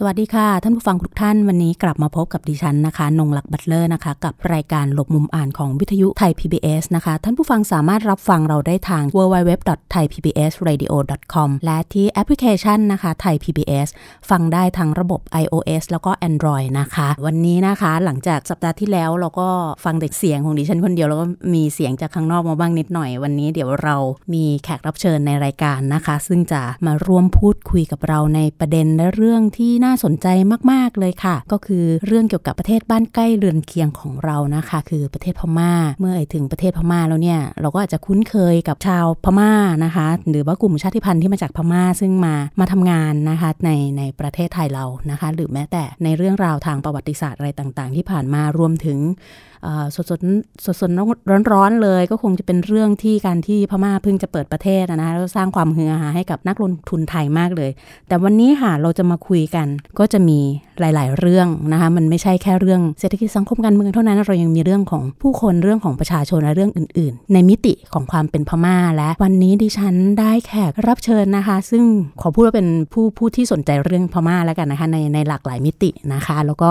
สวัสดีค่ะ ท่านผู้ฟังทุกท่านวันนี้กลับมาพบกับดิฉันนะคะ นงลักษณ์บัตเลอร์นะคะ กับรายการหลบมุมอ่านของวิทยุไทย PBS นะคะ ท่านผู้ฟังสามารถรับฟังเราได้ทาง www.thaipbsradio.com และที่แอปพลิเคชันนะคะไทย PBS ฟังได้ทั้งระบบ iOS แล้วก็ Android นะคะ วันนี้นะคะหลังจากสัปดาห์ที่แล้วเราก็ฟังแต่เสียงของดิฉันคนเดียวแล้วก็มีเสียงจากข้างนอกมาบ้างนิดหน่อย วันนี้เดี๋ยวเรามีแขกรับเชิญในรายการนะคะ ซึ่งจะมาร่วมพูดคุยกับเราในประเด็นและเรื่องที่น่าน่าสนใจมากๆเลยค่ะ ก็คือเรื่องเกี่ยวกับประเทศบ้านใกล้เรือนเคียงของเรานะคะ คือประเทศพม่า เมื่อไอถึงประเทศพม่าแล้วเนี่ยเราก็อาจจะคุ้นเคยกับชาวพม่านะคะ หรือว่ากลุ่มชาติพันธุ์ที่มาจากพม่าซึ่งมามาทำงานนะคะในในประเทศไทยเรานะคะ หรือแม้แต่ในเรื่องราวทางประวัติศาสตร์อะไรต่างๆ ที่ผ่านมารวมถึงสดสดสดสดร้อนๆเลย ก็คงจะเป็นเรื่องที่การที่พม่าเพิ่งจะเปิดประเทศนะแล้วสร้างความฮือฮาให้กับนักลงทุนไทยมากเลย แต่วันนี้ค่ะเราจะมาคุยกัน ก็จะมีหลาย ๆ เรื่องนะคะมันไม่ใช่แค่เรื่องเศรษฐกิจสังคมการเมืองเท่านั้นเรายังมีเรื่องของผู้คนเรื่องของประชาชนและเรื่องอื่น ๆ ในมิติของความเป็นพม่า และวันนี้ดิฉันได้แขกรับเชิญนะคะ ซึ่งขอพูดว่าเป็นผู้ผู้ที่สนใจเรื่องพม่าแล้วกันนะคะในในหลากหลายมิตินะคะ แล้วก็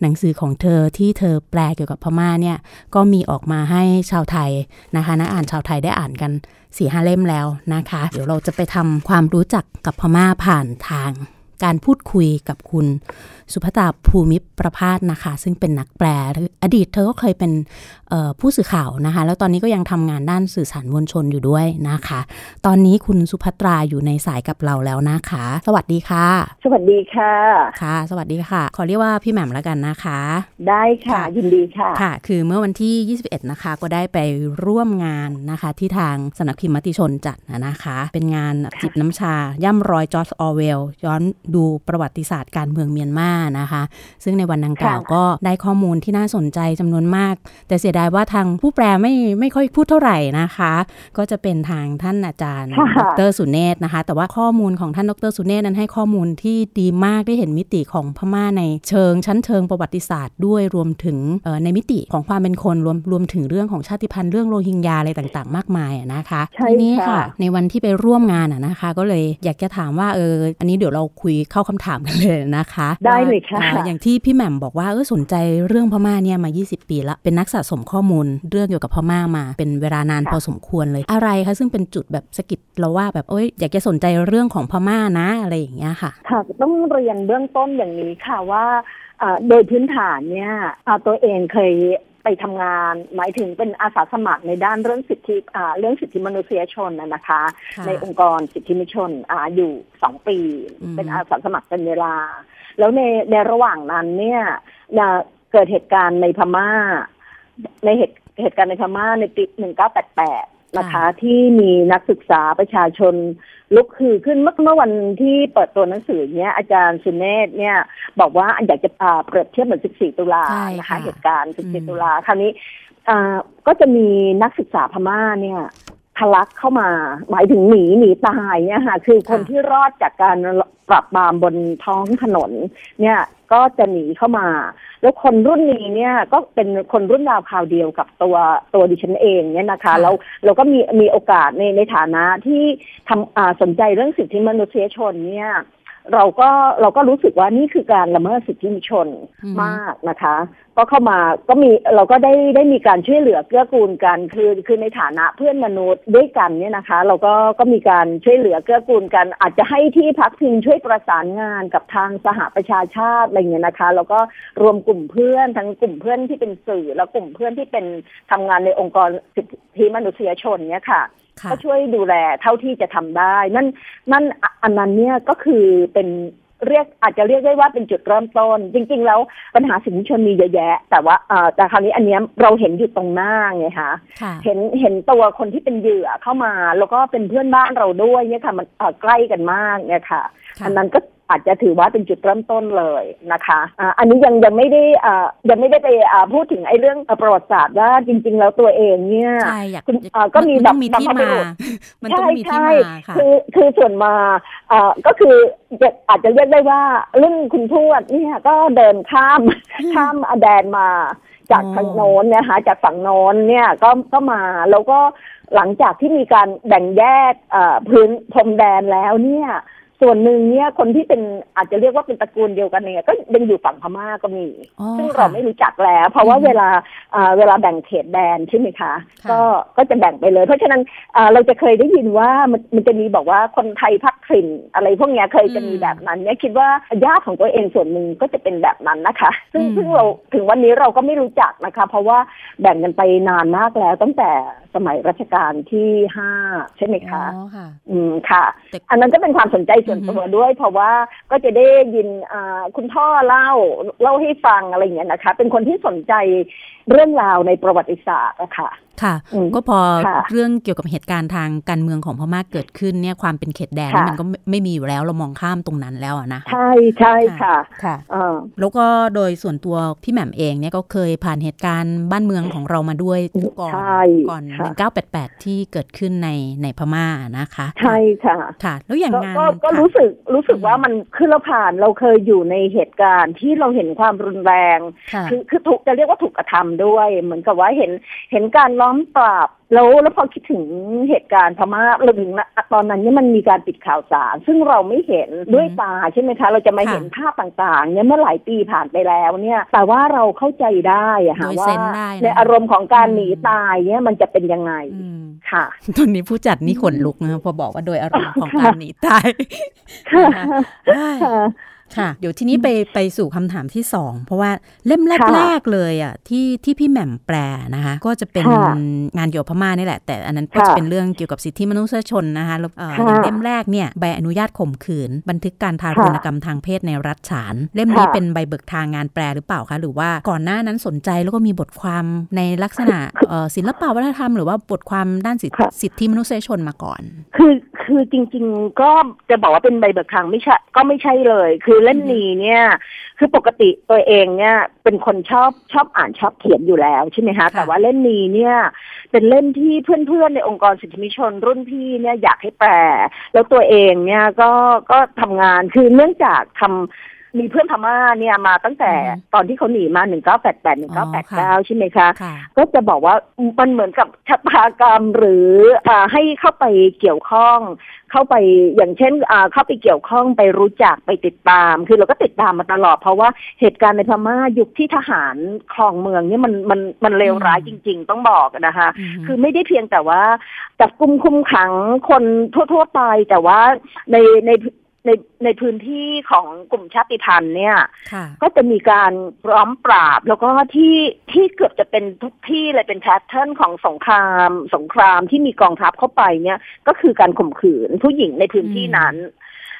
หนังสือของเธอที่เธอแปลเกี่ยวกับพม่าเนี่ยก็มีออกมาให้ชาวไทยนะคะนักอ่านชาวไทยได้อ่านกันสี่ห้าเล่มแล้วนะคะ เดี๋ยวเราจะไปทำความรู้จักกับพม่าผ่านทาง การพูดคุยกับคุณสุภตาภูมิประพาสนะคะ ซึ่งเป็นนักแปลอดีตเธอก็เคยเป็นผู้สื่อข่าวนะคะ แล้วตอนนี้ก็ยังทำงานด้านสื่อสารมวลชนอยู่ด้วยนะคะ ตอนนี้คุณสุภัตราอยู่ในสายกับเราแล้วนะคะ สวัสดีค่ะ สวัสดีค่ะค่ะ สวัสดีค่ะ ขอเรียกว่าพี่แหม่มแล้วกันนะคะ ได้ค่ะยินดีค่ะค่ะ คือเมื่อวันที่ 21 นะคะ ก็ได้ไปร่วมงานนะคะ ที่ทางสนักพิมพ์มติชนจัดนะคะ เป็นงานจิบน้ำชาย่ำรอยจอร์จออเวลย้อนดูประวัติศาสตร์การเมืองเมียนมานะคะ ซึ่งในวันดังกล่าวก็ได้ข้อมูลที่น่าสนใจจำนวนมาก แต่เสียดายว่าทางผู้แปลไม่ไม่ค่อยพูดเท่าไหร่นะคะ ก็จะเป็นทางท่านอาจารย์ ดรสุเนศนะคะ แต่ว่าข้อมูลของท่านดรสุเนศนั้นให้ข้อมูลที่ดีมากได้เห็นมิติของพม่าในเชิงชั้นเชิงประวัติศาสตร์ด้วยรวมถึงในมิติของความเป็นคนรวมรวมถึงเรื่องของชาติพันธุ์เรื่องโรฮิงญาอะไรต่างๆ มากมายนะคะทีนี้ค่ะ ในวันที่ไปร่วมงานนะคะ ก็เลยอยากจะถามว่าเอออันนี้เดี๋ยวเราคุยเข้าคำถามกันเลยนะคะ ได้เลยค่ะ อย่างที่พี่แหม่มบอกว่าเออสนใจเรื่องพม่าเนี่ยมา 20 ปีละเป็นนักสะสมข้อมูล เรื่องเกี่ยวกับพม่ามา เป็นเวลานานพอสมควรเลยอะไรคะซึ่งเป็นจุดแบบสกิดเราว่าแบบเอ้ยอยากจะสนใจเรื่องของพม่านะอะไรอย่างเงี้ยค่ะค่ะต้องเรียนเบื้องต้นอย่างนี้ค่ะว่าโดยพื้นฐานเนี่ยตัวเองเคย ไปทำงาน หมายถึงเป็นอาสาสมัครในด้านเรื่องสิทธิเรื่องสิทธิมนุษยชนนะคะ ในองค์กรสิทธิมนุษยชนออยู่สองปี เป็นอาสาสมัครเป็นเวลา แล้วในในระหว่างนั้นเนี่ยเกิดเหตุการณ์ในพม่า ในเหตุเหตุการณ์ในพม่าในปีหนึ่งเก้าแปดแปด นะคะ ที่มีนักศึกษาประชาชนลุกคือขึ้นเมื่อเมื่อวันที่เปิดตัวหนังสือเนี้ยอาจารย์สุเนศเนี่ย บอกว่าอยากจะเปรียบเทียบเหมือน 14 ตุลานะคะเหตุการณ์ 14 ตุลาคราวนี้ก็จะมีนักศึกษาพม่าเนี่ย ทะลักเข้ามา หมายถึงหนีหนีตายเนี่ยค่ะ คือคนที่รอดจากการปรับบามบนท้องถนน เนี่ยก็จะหนีเข้ามา แล้วคนรุ่นนี้เนี่ยก็เป็นคนรุ่นราวคราวเดียวกับตัวตัวดิฉันเองเนี่ยนะคะแล้วเราก็มีมีโอกาสในในฐานะที่ทำสนใจเรื่องสิทธิมนุษยชนเนี่ย เราก็เราก็รู้สึกว่านี่คือการละเมิดสิทธิมนุษยชนมากนะคะ ก็เข้ามาก็มีเราก็ได้ได้มีการช่วยเหลือเกื้อกูลกันคือคือในฐานะเพื่อนมนุษย์ด้วยกันเนี่ยนะคะ เราก็ก็มีการช่วยเหลือเกื้อกูลกัน อาจจะให้ที่พักพิงช่วยประสานงานกับทางสหประชาชาติอะไรเงี้ยนะคะ แล้วก็รวมกลุ่มเพื่อนทั้งกลุ่มเพื่อนที่เป็นสื่อแล้วกลุ่มเพื่อนที่เป็นทำงานในองค์กรสิทธิมนุษยชนเนี่ยค่ะ ก็ช่วยดูแลเท่าที่จะทำได้ นั่นนั่นอันนั้นเนี่ยก็คือเป็นเรียกอาจจะเรียกได้ว่าเป็นจุดเริ่มต้น จริง ๆ แล้วปัญหาสินชนมีเยอะแยะ แต่ว่าแต่คราวนี้อันนี้เราเห็นอยู่ตรงหน้าไงคะเห็นเห็นตัวคนที่เป็นเหยื่อเข้ามา แล้วก็เป็นเพื่อนบ้านเราด้วยเนี่ยค่ะมันใกล้กันมากเนี่ยค่ะ อันนั้นก็ อาจจะถือว่าเป็นจุดเริ่มต้นเลยนะคะอ่าอันนี้ยังยังไม่ได้อ่ายังไม่ได้ไปอ่าพูดถึงไอ้เรื่องประวัติศาสตร์ว่าจริง ๆ แล้วตัวเองเนี่ยใช่อยากคุณอ่าก็มีนแบต้บองมีบางที่พระมาบุรุษมันต้องมีที่ใช่มาค่ะคือคือส่วนมาเอ่อก็คือจะอาจจะเรียกได้ว่ารุ่นคุณทวดเนี่ยก็เดินข้ามข้ามอแดนมาจากอ๋อทางโน้นเนะคะจากฝั่งโน้นเนี่ยก็ก็มาแล้วก็หลังจากที่มีการแบ่งแยกเอ่อพื้นพรมแดนแล้วเนี่ย ส่วนหนึ่งเนี่ยคนที่เป็นอาจจะเรียกว่าเป็นตระกูลเดียวกันเนี่ยก็ยังอยู่ฝั่งพม่าก็มีอ๋อซึ่งค่ะเราไม่รู้จักแล้ว เพราะว่าอืมเวลาเอ่อเวลาแบ่งเขตแดนใช่ไหมคะค่ะก็ก็จะแบ่งไปเลย เพราะฉะนั้นเอ่อเราจะเคยได้ยินว่ามันมันจะมีบอกว่าคนไทยพักถิ่นอะไรพวกเนี้ยเคยจะมีแบบนั้นเนี่ยคิดว่าญาติของตัวเองส่วนหนึ่งก็จะเป็นแบบนั้นนะคะ ซึ่งอืมซึ่งเราถึงวันนี้เราก็ไม่รู้จักนะคะ เพราะว่าแบ่งกันไปนานมากแล้วตั้งแต่สมัยรัชกาลที่ห้าใช่ไหมคะอ๋อค่ะอืมค่ะแต่อันนั้นก็เป็นความสนใจส่วนตัวด้วย เพราะว่าก็จะได้ยินอ่าคุณพ่อเล่าเล่าให้ฟังอะไรอย่างเงี้ยนะคะ เป็นคนที่สนใจเรื่องราวในประวัติศาสตร์อะค่ะ ค่ะอืมก็พอค่ะเรื่องเกี่ยวกับเหตุการณ์ทางการเมืองของพม่าเกิดขึ้นเนี่ยความเป็นเขตแดนนี่ค่ะมันก็ไม่ไม่มีอยู่แล้วเรามองข้ามตรงนั้นแล้วอะนะ ใช่ใช่ค่ะ ค่ะเออแล้วก็โดยส่วนตัวพี่แหม่มเองเนี่ยก็เคยผ่านเหตุการณ์บ้านเมืองของเรามาด้วยก่อนใช่ก่อนค่ะ1988 ที่เกิดขึ้นในในพม่านะคะ ใช่ค่ะ ค่ะ แล้วอย่างก็งานก็ก็ค่ะรู้สึกรู้สึกอืมว่ามันคือเราผ่านเราเคยอยู่ในเหตุการณ์ที่เราเห็นความรุนแรงค่ะคือคือถูกจะเรียกว่าถูกกระทำด้วย เหมือนกับว่าเห็นเห็นการล้อมปราบแล้วแล้วพอคิดถึงเหตุการณ์พม่าเราถึงนะตอนนั้นเนี่ยมันมีการปิดข่าวสาร ซึ่งเราไม่เห็นด้วยตาใช่ไหมคะ เราจะมาค่ะเห็นภาพต่างๆเนี่ยเมื่อหลายปีผ่านไปแล้วเนี่ย แต่ว่าเราเข้าใจได้อะค่ะโดยว่าเซนส์ได้นะในอารมณ์ของการอืมหนีตายเนี่ยมันจะเป็นยังไงอืมค่ะตอนนี้ผู้จัดนี่ขนลุกนะพอบอกว่าโดยอารมณ์ของการหนีตาย ค่ะนะคะได้ค่ะ เดี๋ยวทีนี้ไปไปสู่คำถามที่สองเพราะว่าเล่มค่ะแรกๆเลยอะที่ที่พี่แหม่มแปลนะคะ ก็จะเป็นค่ะงานเกี่ยวกับพม่านี่แหละ แต่อันนั้นก็ค่ะจะเป็นเรื่องเกี่ยวกับสิทธิมนุษยชนนะคะแล้วเอ่อค่ะอย่างเล่มแรกเนี่ยใบอนุญาตข่มขืน บันทึกการทารุณกรรมทางเพศในรัฐฉาน เล่มนี้ค่ะเป็นใบเบิกทางงานแปลหรือเปล่าคะหรือว่าก่อนหน้านั้นสนใจแล้วก็มีบทความในลักษณะเอ่อศิลปะวัฒนธรรมหรือว่าบทความด้านสิทธิค่ะสิทธิมนุษยชนมาก่อน คือคือจริง ๆ ก็จะบอกว่าเป็นใบเบิกทางไม่ใช่ก็ไม่ใช่เลย คือเล่มนี้เนี่ย คือปกติตัวเองเนี่ย เป็นคนชอบชอบอ่านชอบเขียนอยู่แล้วใช่ไหมคะค่ะแต่ว่าเล่มนี้เนี่ย เป็นเล่มที่เพื่อนๆในองค์กรสิทธิมนุษยชน รุ่นพี่เนี่ยอยากให้แปล แล้วตัวเองเนี่ยก็ก็ทำงานคือเนื่องจากทำ มีเพื่อนพม่าเนี่ยมาตั้งแต่อืมตอนที่เขาหนีมา1988 1989ใช่ไหมคะค่ะก็จะบอกว่ามันเหมือนกับชะตากรรมหรืออ่าให้เข้าไปเกี่ยวข้อง เข้าไปอย่างเช่นอ่าเข้าไปเกี่ยวข้องไปรู้จักไปติดตาม คือเราก็ติดตามมาตลอด เพราะว่าเหตุการณ์ในพม่ายุคที่ทหารครองเมืองเนี่ยมันมันมันเลวร้ายอืจมริง ๆ ต้องบอกนะคะอืมคือไม่ได้เพียงแต่ว่าจับกุมคุมขังคนทั่ว ๆ ไปแต่ว่าในใน ในในพื้นที่ของกลุ่มชาติพันธุ์เนี่ยค่ะก็จะมีการร้อมปราบ แล้วก็ที่ที่เกือบจะเป็นทุกที่เลยเป็นแพทเทิร์นของสงคราม สงครามที่มีกองทัพเข้าไปเนี่ย ก็คือการข่มขืนผู้หญิงในพื้นที่นั้น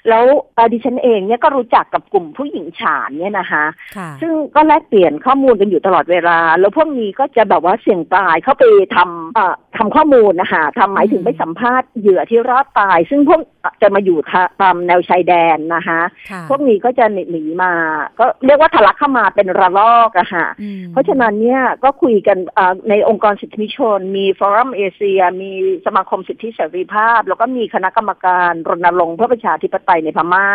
แล้วเอ่อดิฉันเองเนี่ยก็รู้จักกับกลุ่มผู้หญิงฉานเนี่ยนะคะค่ะซึ่งก็แลกเปลี่ยนข้อมูลกันอยู่ตลอดเวลา แล้วพวกนี้ก็จะแบบว่าเสี่ยงตายเข้าไปทำเอ่อทำข้อมูลนะคะทำหมายถึงอืมไปสัมภาษณ์เหยื่อที่รอดตาย ซึ่งพวกจะมาอยู่ทะตามแนวชายแดนนะคะค่ะพวกนี้ก็จะหนีมา ก็เรียกว่าทะลักเข้ามาเป็นระลอกอะค่ะอืมเพราะฉะนั้นเนี่ยก็คุยกันเอ่อในองค์กรสิทธิมนุษยชน มีฟอรัมเอเชีย มีสมาคมสิทธิเสรีภาพ แล้วก็มีคณะกรรมการรณรงค์เพื่อประชาธิปไตยในพม่า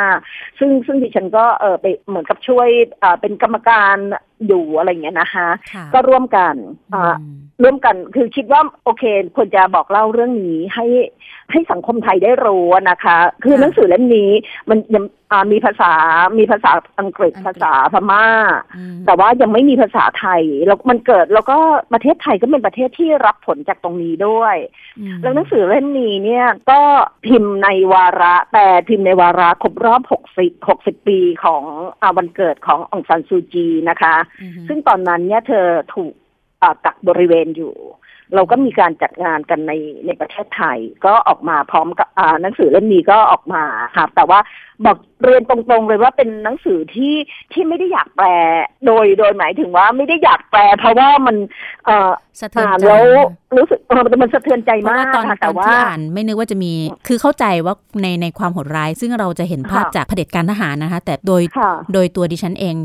ซึ่งซึ่งดิฉันก็เออไปเหมือนกับช่วยเอ่อเป็นกรรมการอยู่อะไรอย่างเงี้ยนะคะค่ะก็ร่วมกันอ่าอืม ร่วมกันคือคิดว่าโอเคควรจะบอกเล่าเรื่องนี้ให้ให้สังคมไทยได้รู้นะคะ คือค่ะหนังสือเล่มนี้มันยังอ่ามีภาษามีภาษาอังกฤษอังกฤษภาษาพม่าอืมแต่ว่ายังไม่มีภาษาไทยแล้วมันเกิดแล้วก็ประเทศไทยก็เป็นประเทศที่รับผลจากตรงนี้ด้วยอืมแล้วหนังสือเล่มนี้เนี่ยก็พิมพ์ในวาระแต่พิมพ์ในวาระครบรอบ60 60 ปีของอาวันเกิดขององซันซูจีนะคะอืมซึ่งตอนนั้นเนี่ยเธอถูกอ่า กักบริเวณอยู่ เราก็มีการจัดงานกันในในประเทศไทย ก็ออกมาพร้อมกับอ่าหนังสือเล่มนี้ก็ออกมาค่ะแต่ว่าบอกเรียนตรงๆเลยว่าเป็นหนังสือที่ที่ไม่ได้อยากแปลโดยโดยหมายถึงว่าไม่ได้อยากแปล เพราะว่ามันเอ่อสะเทือนอ่านใจแล้วรู้สึกเออมันสะเทือนใจเพราะมาว่ากตอนค่ะตแต่อนว่าที่อ่านไม่นึกว่าจะมี คือเข้าใจว่าในในความโหดร้าย ซึ่งเราจะเห็นภาพค่ะจากเผด็จการทหารนะคะ แต่โดยค่ะโดยตัวดิฉันเอง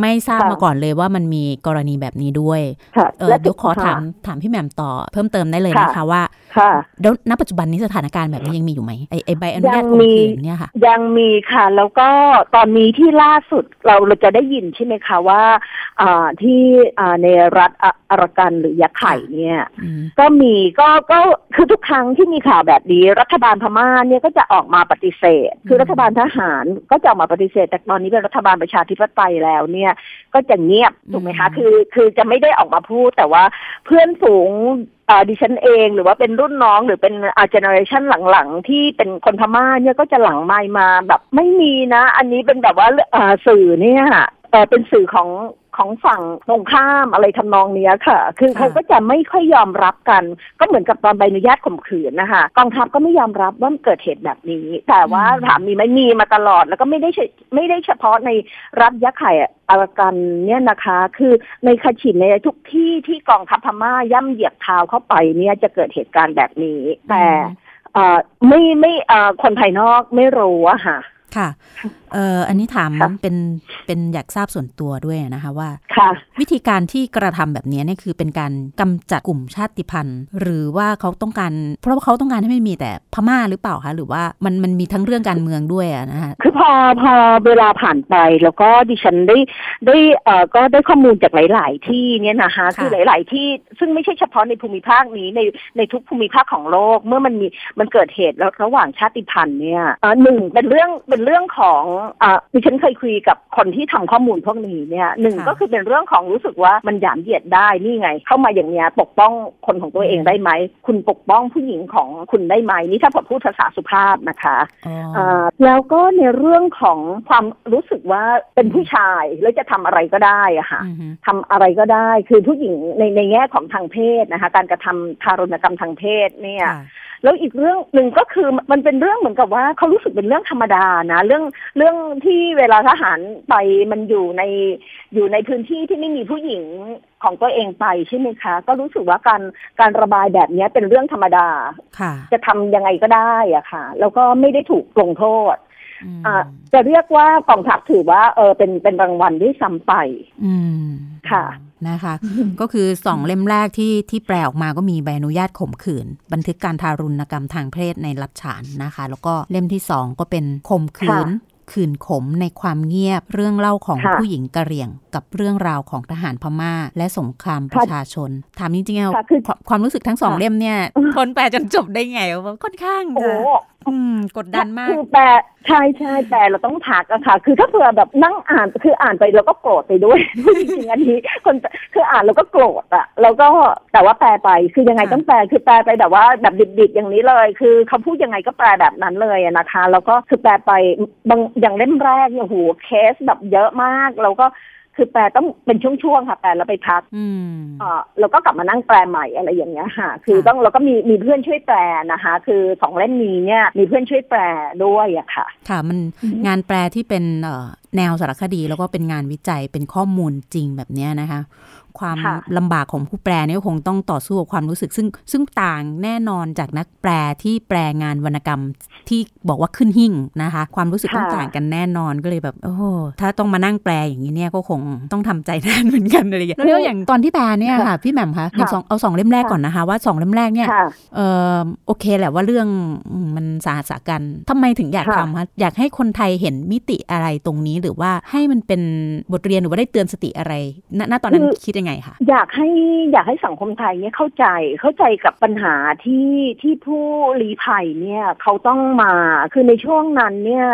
ไม่ทราบค่ะมาก่อนเลยว่ามันมีกรณีแบบนี้ด้วยค่ะเออและเดี๋ยวขอถามค่ะถามพี่แหม่มต่อเพิ่มเติมได้เลยนะคะค่ะว่าค่ะแล้วณปัจจุบันนี้สถานการณ์แบบนี้ยังมีอยู่ไหมไอไอใบอนุญาตยังข่มมีขืนเนี่ยค่ะ ยังมีค่ะ แล้วก็ตอนนี้ที่ล่าสุดเราเราจะได้ยินใช่ไหมคะว่าอ่าที่อ่าในรัฐอะอารากันหรือยะไข่เนี่ยอืมก็มีก็ก็คือทุกครั้งที่มีข่าวแบบนี้ รัฐบาลพม่าเนี่ยก็จะออกมาปฏิเสธ คือรัฐบาลทหารก็จะออกมาปฏิเสธ แต่ตอนนี้เป็นรัฐบาลประชาธิปไตยแล้วเนี่ย ก็จะเงียบถูกไหมคะอืมคือคือจะไม่ได้ออกมาพูดแต่ว่าเพื่อนฝูงอ่า ดิฉันเองหรือว่าเป็นรุ่นน้องหรือเป็นอาเจเนอเรชันหลังๆ ที่เป็นคนพม่าเนี่ยก็จะหลังไมมาแบบไม่มีนะ อันนี้เป็นแบบว่าสื่อเนี่ยเออเป็นสื่อของ ของฝั่งตรงข้ามอะไรทำนองเนี้ยค่ะ คือค่ะเขาก็จะไม่ค่อยยอมรับกัน ก็เหมือนกับตอนใบอนุญาตข่มขืนนะคะกองทัพก็ไม่ยอมรับว่ามันเกิดเหตุแบบนี้ แต่ว่าถามมีไหมมีมาตลอด แล้วก็ไม่ได้เฉไม่ได้เฉพาะในรัฐยะไข่อารากันเนี่ยนะคะ คือในคาชินในทุกที่ที่กองทัพพม่าย่ำเหยียบเท้าเข้าไปเนี่ยจะเกิดเหตุการณ์แบบนี้ แต่เอ่อไม่ไม่เอ่อคนภายนอกไม่รู้อะค่ะค่ะ เอ่ออันนี้ถามค่ะเป็นเป็นอยากทราบส่วนตัวด้วยนะคะว่าค่ะวิธีการที่กระทำแบบนี้เนี่ยคือเป็นการกำจัดกลุ่มชาติพันธุ์ หรือว่าเขาต้องการ เพราะว่าเขาต้องการให้ไม่มีแต่พม่าหรือเปล่าคะหรือว่ามันมันมีทั้งเรื่องการเมืองด้วยอะนะคะคือพอพอเวลาผ่านไปแล้วก็ดิฉันได้ได้เอ่อก็ได้ข้อมูลจากหลาย ๆ ที่เนี่ยนะคะค่ะคือหลาย ๆ ที่ซึ่งไม่ใช่เฉพาะในภูมิภาคนี้ในในทุกภูมิภาคของโลกเมื่อมันมีมันเกิดเหตุแล้วระหว่างชาติพันธุ์เนี่ยเอ่อหนึ่งเป็นเรื่องเป็นเรื่องของเอ่อดิฉันเคยคุยกับคนที่ทำข้อมูลพวกนี้เนี่ยหนึ่งค่ะก็คือเป็นเรื่องของรู้สึกว่ามันหยามเหยียดได้นี่ไง เข้ามาอย่างเนี้ยปกป้องคนของตัวเองได้ไหม คุณปกป้องผู้หญิงของคุณได้ไหมนี่ถ้าผมพูดภาษาสุภาพนะคะอ๋ออ่าแล้วก็ในเรื่องของความรู้สึกว่าเป็นผู้ชายแล้วจะทำอะไรก็ได้อะค่ะอือฮึทำอะไรก็ได้คือผู้หญิงในในแง่ของทางเพศนะคะ การกระทำทารุณกรรมทางเพศเนี่ยค่ะ แล้วอีกเรื่องหนึ่งก็คือมันเป็นเรื่องเหมือนกับว่าเขารู้สึกเป็นเรื่องธรรมดานะ เรื่องเรื่องที่เวลาทหารไปมันอยู่ในอยู่ในพื้นที่ที่ไม่มีผู้หญิงของตัวเองไปใช่ไหมคะ ก็รู้สึกว่าการการระบายแบบเนี้ยเป็นเรื่องธรรมดาค่ะจะทำยังไงก็ได้อะค่ะ แล้วก็ไม่ได้ถูกลงโทษอืมอ่า จะเรียกว่ากองทัพถือว่าเออเป็นเป็นรางวัลด้วยซ้ำไปอืมค่ะนะคะ ก็คือสองเล่มแรกที่ที่แปลออกมาก็มีใบอนุญาตข่มขืน บันทึกการทารุณกรรมทางเพศในรัฐฉานนะคะ แล้วก็เล่มที่สองก็เป็นข่มขืน ขืนขมในความเงียบเรื่องเล่าของค่ะผู้หญิงกะเหรี่ยง กับเรื่องราวของทหารพม่า และสงครามประชาชน ถามจริงๆอะค่ะคือความความรู้สึกทั้งสองค่ะเล่มเนี่ยทนแปลจนจบได้ไงว่าค่อนข้างโอ้จะอืมกดดันมากคือแปลใช่ใช่แปลเราต้องพักอะค่ะ คือถ้าเผื่อแบบนั่งอ่านคืออ่านไปเราก็โกรธไปด้วยจริงๆอันนี้คนคืออ่านแล้วก็โกรธอะแล้วก็แต่ว่าแปลไปคือยังไงค่ะต้องแปลคือแปลไปแบบว่าแบบดิบๆอย่างนี้เลย คือเขาพูดยังไงก็แปลแบบนั้นเลยอะนะคะ แล้วก็คือแปลไปบางอย่างเล่มแรกเนี่ยโหเคสแบบเยอะมาก แล้วก็ คือแปลต้องเป็นช่วงๆค่ะแปลแล้วไปพักอืมเอ่อแล้วก็กลับมานั่งแปลใหม่อะไรอย่างเงี้ยค่ะ คือค่ะต้องเราก็มีมีเพื่อนช่วยแปลนะคะ คือสองเล่มนี้เนี่ยมีเพื่อนช่วยแปลด้วยอะค่ะ ค่ะมันอือฮึงานแปลที่เป็นเอ่อแนวสารคดีแล้วก็เป็นงานวิจัยเป็นข้อมูลจริงแบบเนี้ยนะคะ ความค่ะลำบากของผู้แปลเนี่ยคงต้องต่อสู้กับความรู้สึก ซึ่งซึ่งต่างแน่นอนจากนักแปลที่แปลงานวรรณกรรมที่บอกว่าขึ้นหิ่งนะคะ ความรู้สึกต้องต่างกันแน่นอนก็เลยแบบโอ้โหถ้าต้องมานั่งแปลอย่างนี้เนี่ยก็คงต้องทำใจนานเหมือนกันอะไรอย่างเงี้ยแล้วอย่างตอนที่แปลเนี่ยค่ะพี่แหม่มคะอย่างสองเอาสองเล่มแรกก่อนนะคะว่าสองเล่มแรกเนี่ยค่ะเออโอเคแหละว่าเรื่องอืมมันสาหัสกันทำไมถึงอยากค่ะทำคะอยากให้คนไทยเห็นมิติอะไรตรงนี้หรือว่าให้มันเป็นบทเรียนหรือว่าได้เตือนสติอะไรณณตอนนั้นคิดยังไงคะอยากให้อยากให้สังคมไทยเนี่ยเข้าใจเข้าใจกับปัญหาที่ที่ผู้ลี้ภัยเนี่ยเขาต้องมาคือในช่วงนั้นเนี่ย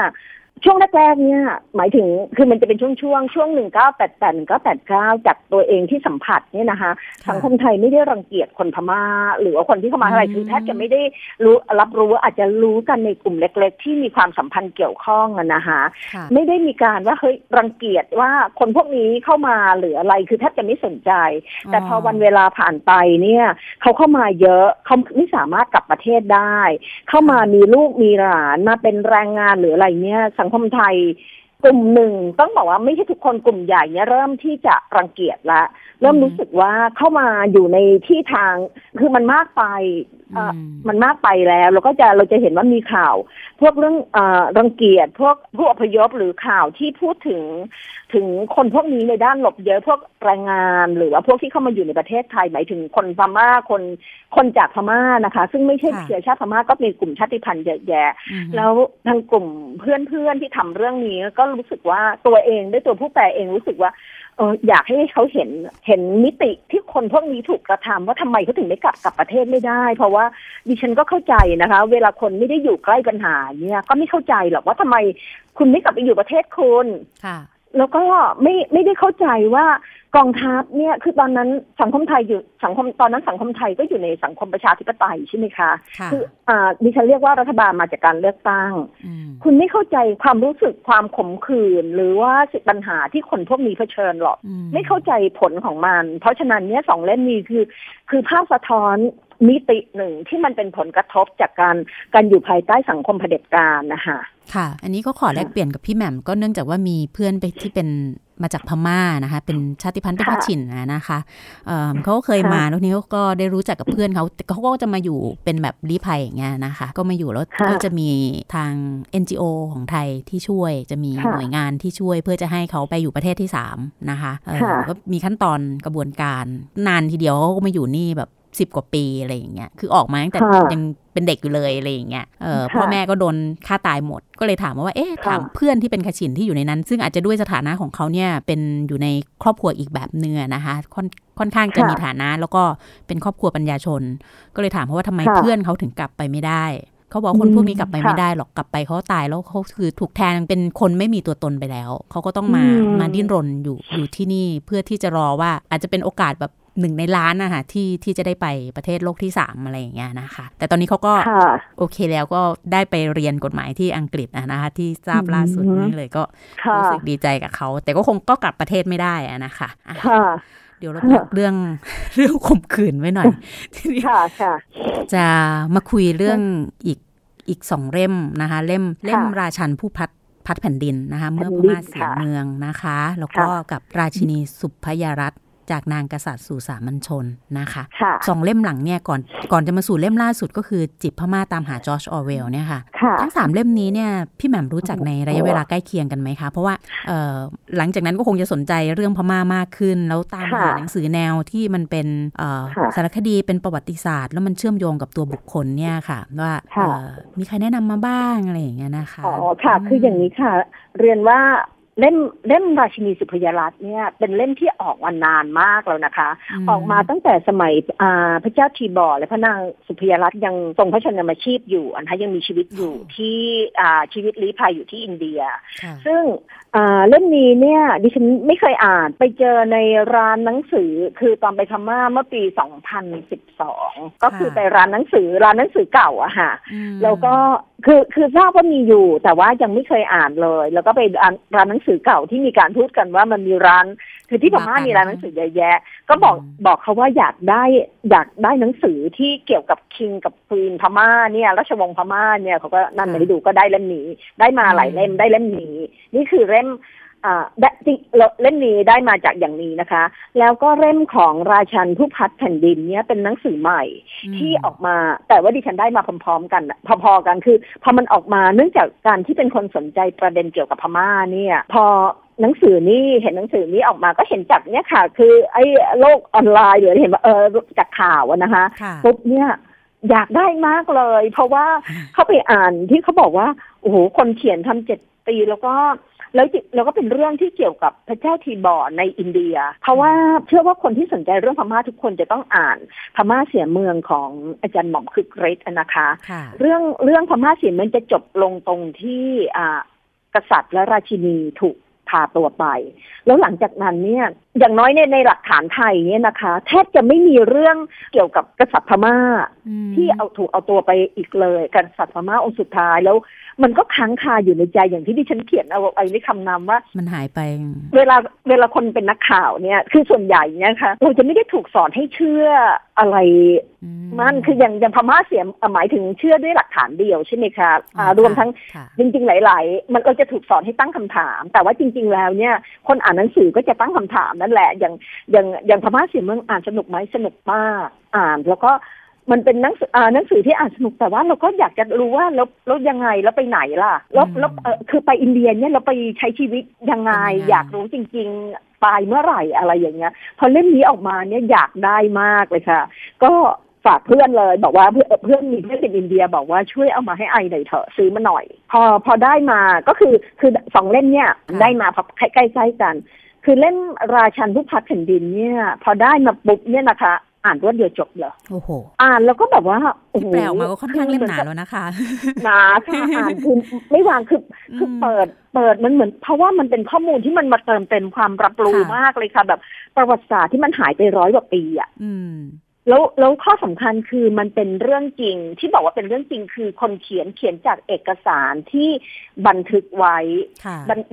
ช่วงแรกๆเนี่ยหมายถึงคือมันจะเป็นช่วงช่วงช่วงหนึ่งเก้าแปดแปดหนึ่งเก้าแปดเก้าจากตัวเองที่สัมผัสเนี่ยนะคะสังคมไทยไม่ได้รังเกียจคนพม่า หรือว่าคนที่เข้ามาอะไรคือแทบจะไม่ได้รู้รับรู้อาจจะรู้กันในกลุ่มเล็ก ๆ ที่มีความสัมพันธ์เกี่ยวข้องนะคะไม่ได้มีการว่าเฮ้ยรังเกียจว่าคนพวกนี้เข้ามาหรืออะไรคือแทบจะไม่สนใจ แต่พอวันเวลาผ่านไปเนี่ยเขาเข้ามาเยอะเขาไม่สามารถกลับประเทศได้ เข้ามามีลูกมีหลานมาเป็นแรงงานหรืออะไรเนี่ยสังคมไทยกลุ่มหนึ่งต้องบอกว่าไม่ใช่ทุกคนกลุ่มใหญ่เนี่ยเริ่มที่จะรังเกียจละเริ่มรู้สึกว่าเข้ามาอยู่ในที่ทางคือมันมากไปมันมากไปแล้วเราก็จะเราจะเห็นว่ามีข่าว พวกเรื่องอรังเกียจพวกผู้อพยพหรือข่าวที่พูดถึงถึงคนพวกนี้ในด้านหลบเยอะพวกแรงงานหรือว่าพวกที่เข้ามาอยู่ในประเทศไทยหมายถึงคนพม่าคนคนจากพม่านะคะ ซึ่งไม่ใช่เชื้อชาติพม่าก็มีกลุ่มชาติพันธุ์เยอะแยะ แล้วทางกลุ่มเพื่อนๆที่ทำเรื่องนี้ก็รู้สึกว่าตัวเองด้วยตัวผู้แปลเองรู้สึกว่าเอออยากให้เขาเห็นเห็นมิติที่คนพวกนี้ถูกกระทำว่าทำไมเขาถึงไม่กลับกลับประเทศไม่ได้ เพราะว่าดิฉันก็เข้าใจนะคะ เวลาคนไม่ได้อยู่ใกล้ปัญหาเนี่ยก็ไม่เข้าใจหรอกว่าทำไมคุณไม่กลับไปอยู่ประเทศคุณค่ะ แล้วก็ไม่ไม่ได้เข้าใจว่ากองทัพเนี่ยคือตอนนั้นสังคมไทยอยู่สังคมตอนนั้นสังคมไทยก็อยู่ในสังคมประชาธิปไตยใช่ไหมคะคืออ่าดิฉันเรียกว่ารัฐบาลมาจากการเลือกตั้ง คุณไม่เข้าใจความรู้สึกความขมขื่นหรือว่าสิปัญหาที่คนพวกนี้เผชิญหรอก ไม่เข้าใจผลของมัน เพราะฉะนั้นเนี่ยสองเล่มนี้คือ คือภาพสะท้อน มิติหนึ่งที่มันเป็นผลกระทบจากการการอยู่ภายใต้สังคมเผด็จการนะคะค่ะ อันนี้ก็ขอแลกเปลี่ยนกับพี่แหม่มก็เนื่องจากว่ามีเพื่อนไปที่เป็นมาจากพม่านะคะ เป็นชาติพันธุ์เป็นพชินนะคะเเขาเคยมาแล้วนี้ก็ได้รู้จักกับเพื่อนเขาเขาก็จะมาอยู่เป็นแบบรีภัยอย่างเงี้ยนะคะ ก็มาอยู่แล้วก็จะมีทาง NGO ของไทยที่ช่วยจะมีหน่วยงานที่ช่วยเพื่อจะให้เขาไปอยู่ประเทศที่ 3 นะคะก็มีขั้นตอนกระบวนการนานทีเดียวเขาก็มาอยู่นี่แบบ สิบกว่าปีอะไรอย่างเงี้ยคือออกมาตั้งแต่ยังเป็นเด็กอยู่เลยอะไรอย่างเงี้ยเออพ่อแม่ก็โดนฆ่าตายหมด ก็เลยถามว่าเอ๊ะถามเพื่อนที่เป็นขชินที่อยู่ในนั้น ซึ่งอาจจะด้วยสถานะของเขาเนี่ยเป็นอยู่ในครอบครัวอีกแบบเนื้อนะคะค่อนค่อนข้างจะมีฐานะแล้วก็เป็นครอบครัวปัญญาชน ก็เลยถามเพราะว่าทำไมเพื่อนเขาถึงกลับไปไม่ได้เขาบอกคนพวกนี้กลับไปไม่ได้หรอกกลับไปเขาตายแล้วเขาคือถูกแทนเป็นคนไม่มีตัวตนไปแล้วเขาก็ต้องมามาดิ้นรนอยู่อยู่ที่นี่เพื่อที่จะรอว่าอาจจะเป็นโอกาสแบบ หนึ่งในล้านนะคะที่ที่จะได้ไปประเทศโลกที่สามอะไรอย่างเงี้ยนะคะ แต่ตอนนี้เขาก็โอเคแล้วก็ได้ไปเรียนกฎหมายที่อังกฤษนะคะที่ทราบล่าสุดนี้เลยก็รู้สึกดีใจกับเขา แต่ก็คงก็กลับประเทศไม่ได้นะคะเดี๋ยวเราพักเรื่องเรื่องข่มขืนไว้หน่อยทีนี้จะมาคุยเรื่องอีกอีกสองเล่มนะคะ เล่มเล่มราชันผู้พัดพัดแผ่นดินนะคะ เมื่อพม่าเสียเมืองนะคะ แล้วก็กับราชินีสุพยรัตน์ จากนางกษัตริย์สู่สามัญชนนะคะสองเล่มหลังเนี่ยก่อนก่อนจะมาสู่เล่มล่าสุดก็คือจิบพม่าตามหาจอร์จออเวลเนี่ยค่ะ ทั้งสามเล่มนี้เนี่ยพี่แหม่มรู้จักในระยะเวลาใกล้เคียงกันไหมคะ เพราะว่าหลังจากนั้นก็คงจะสนใจเรื่องพม่ามากขึ้น แล้วตามหาหนังสือแนวที่มันเป็นสารคดีเป็นประวัติศาสตร์ แล้วมันเชื่อมโยงกับตัวบุคคลเนี่ยค่ะว่ามีใครแนะนำมาบ้างอะไรอย่างเงี้ยนะคะอ๋อค่ะคืออย่างนี้ค่ะ เรียนว่า เล่มเล่มราชินีสุพยรัตน์เนี่ยเป็นเล่มที่ออกมานานมากแล้วนะคะ ออกมาตั้งแต่สมัยพระเจ้าทีบอร์และพระนางสุพยรัตน์ยังทรงพระชนมาชีพอยู่อันทะยังมีชีวิตอยู่ที่ชีวิตลี้ภัยอยู่ที่อินเดีย ซึ่งเล่มนี้เนี่ยดิฉันไม่เคยอ่านไปเจอในร้านหนังสือคือตอนไปพม่าเมื่อปี 2012 ก็คือไปร้านหนังสือร้านหนังสือเก่าอะค่ะแล้วก็คือคือทราบว่ามีอยู่ แต่ว่ายังไม่เคยอ่านเลย แล้วก็ไปร้านหนังสือเก่าที่มีการพูดกันว่ามันมีร้าน คือที่พม่ามีร้านหนังสือเยอะแยะ ก็บอกบอกเขาว่าอยากได้อยากได้หนังสือที่เกี่ยวกับคิงกับควีนพม่าเนี่ยราชวงศ์พม่าเนี่ยเขาก็นั่นมาดูก็ได้เล่มนี้ ได้มาหลายเล่มได้เล่มนี้ นี่คือเล่ม อ่าจริงเล่มนี้ได้มาจากอย่างนี้นะคะ แล้วก็เล่มของราชันผู้พัดแผ่นดินเนี่ยเป็นหนังสือใหม่ที่ออกมา แต่ว่าดิฉันได้มาพร้อมๆกัน พอๆกันคือ พอมันออกมาเนื่องจากการที่เป็นคนสนใจประเด็นเกี่ยวกับพม่าเนี่ย พอหนังสือนี้เห็นหนังสือนี้ออกมาก็เห็นจากเนี่ยค่ะ คือไอ้โลกออนไลน์หรือเห็นว่าเออจากข่าวนะคะปุ๊บเนี่ยอยากได้มากเลย เพราะว่าเขาไปอ่านที่เขาบอกว่าโอ้โหคนเขียนทำเจ็ดปีแล้วก็ แล้วแล้วก็เป็นเรื่องที่เกี่ยวกับพระเจ้าทีบอร์ในอินเดีย เพราะว่าเชื่อว่าคนที่สนใจเรื่องพม่าทุกคนจะต้องอ่านพม่าเสียเมืองของอาจารย์หม่อมคึกเรศนะคะ เรื่องเรื่องพม่าเสียเมืองจะจบลงตรงที่อ่ากษัตริย์และราชินีถูกพาตัวไป แล้วหลังจากนั้นเนี่ย อย่างน้อยในในหลักฐานไทยเนี่ยนะคะแทบจะไม่มีเรื่องเกี่ยวกับกษัตริย์พม่า ที่เอาถูกเอาตัวไปอีกเลยกษัตริย์พม่าองค์สุดท้ายแล้ว มันก็ค้างคาอยู่ในใจอย่างที่ดิฉันเขียนเอาไว้ในคำนำว่า มันหายไป เวลาเวลาคนเป็นนักข่าวเนี่ยคือส่วนใหญ่เนี่ยค่ะเราจะไม่ได้ถูกสอนให้เชื่ออะไรมันคืออย่างอย่างพม่าเสียหมายถึงเชื่อด้วยหลักฐานเดียวใช่ไหมคะอ่ารวมทั้งจริง ๆ หลาย ๆ มันเราจะถูกสอนให้ตั้งคำถาม แต่ว่าจริง ๆ แล้วเนี่ยคนอ่านหนังสือก็จะตั้งคำถามนั่นแหละ อย่างอย่างอย่างพม่าเสียเมืองอ่านสนุกไหมสนุกมากอ่าน แล้วก็มันเป็นหนังสืออ่าหนังสือที่อ่านสนุกแต่ว่าเราก็อยากจะรู้ว่าแล้วแล้วยังไงแล้วไปไหนล่ะแล้วแล้วคือไปอินเดียเนี่ยเราไปใช้ชีวิตยังไง อยากรู้จริงๆไปเมื่อไหร่อะไรอย่างเงี้ย พอเล่มนี้ออกมาเนี่ยอยากได้มากเลยค่ะ ก็ฝากเพื่อนเลย บอกว่าเพื่อนเพื่อนมีเพื่อนเป็นอินเดียบอกว่าช่วยเอามาให้ไอหน่อยเถอะซื้อมาหน่อย พอพอได้มาก็คือคือสองเล่มเนี่ยได้มาพอใกล้ๆกัน คือเล่มราชันผู้พัดแผ่นดินเนี่ย พอได้มาปุ๊บเนี่ยนะคะ อ่านรวดเดียวจบเลยโอ้โหอ่านแล้วก็แบบว่าโอ้โหแปลออกมาก็ค่อนข้างเล่มหนาแล้วนะคะหนาค่ะอ่านคือไม่วางคือคือเปิดเปิดมันเหมือน เพราะว่ามันเป็นข้อมูลที่มันมาเติมเต็มความรับรู้มากเลยค่ะ แบบประวัติศาสตร์ที่มันหายไปร้อยกว่าปีอะ แล้วแล้วข้อสำคัญคือมันเป็นเรื่องจริง ที่บอกว่าเป็นเรื่องจริงคือคนเขียนเขียนจากเอกสารที่บันทึกไว้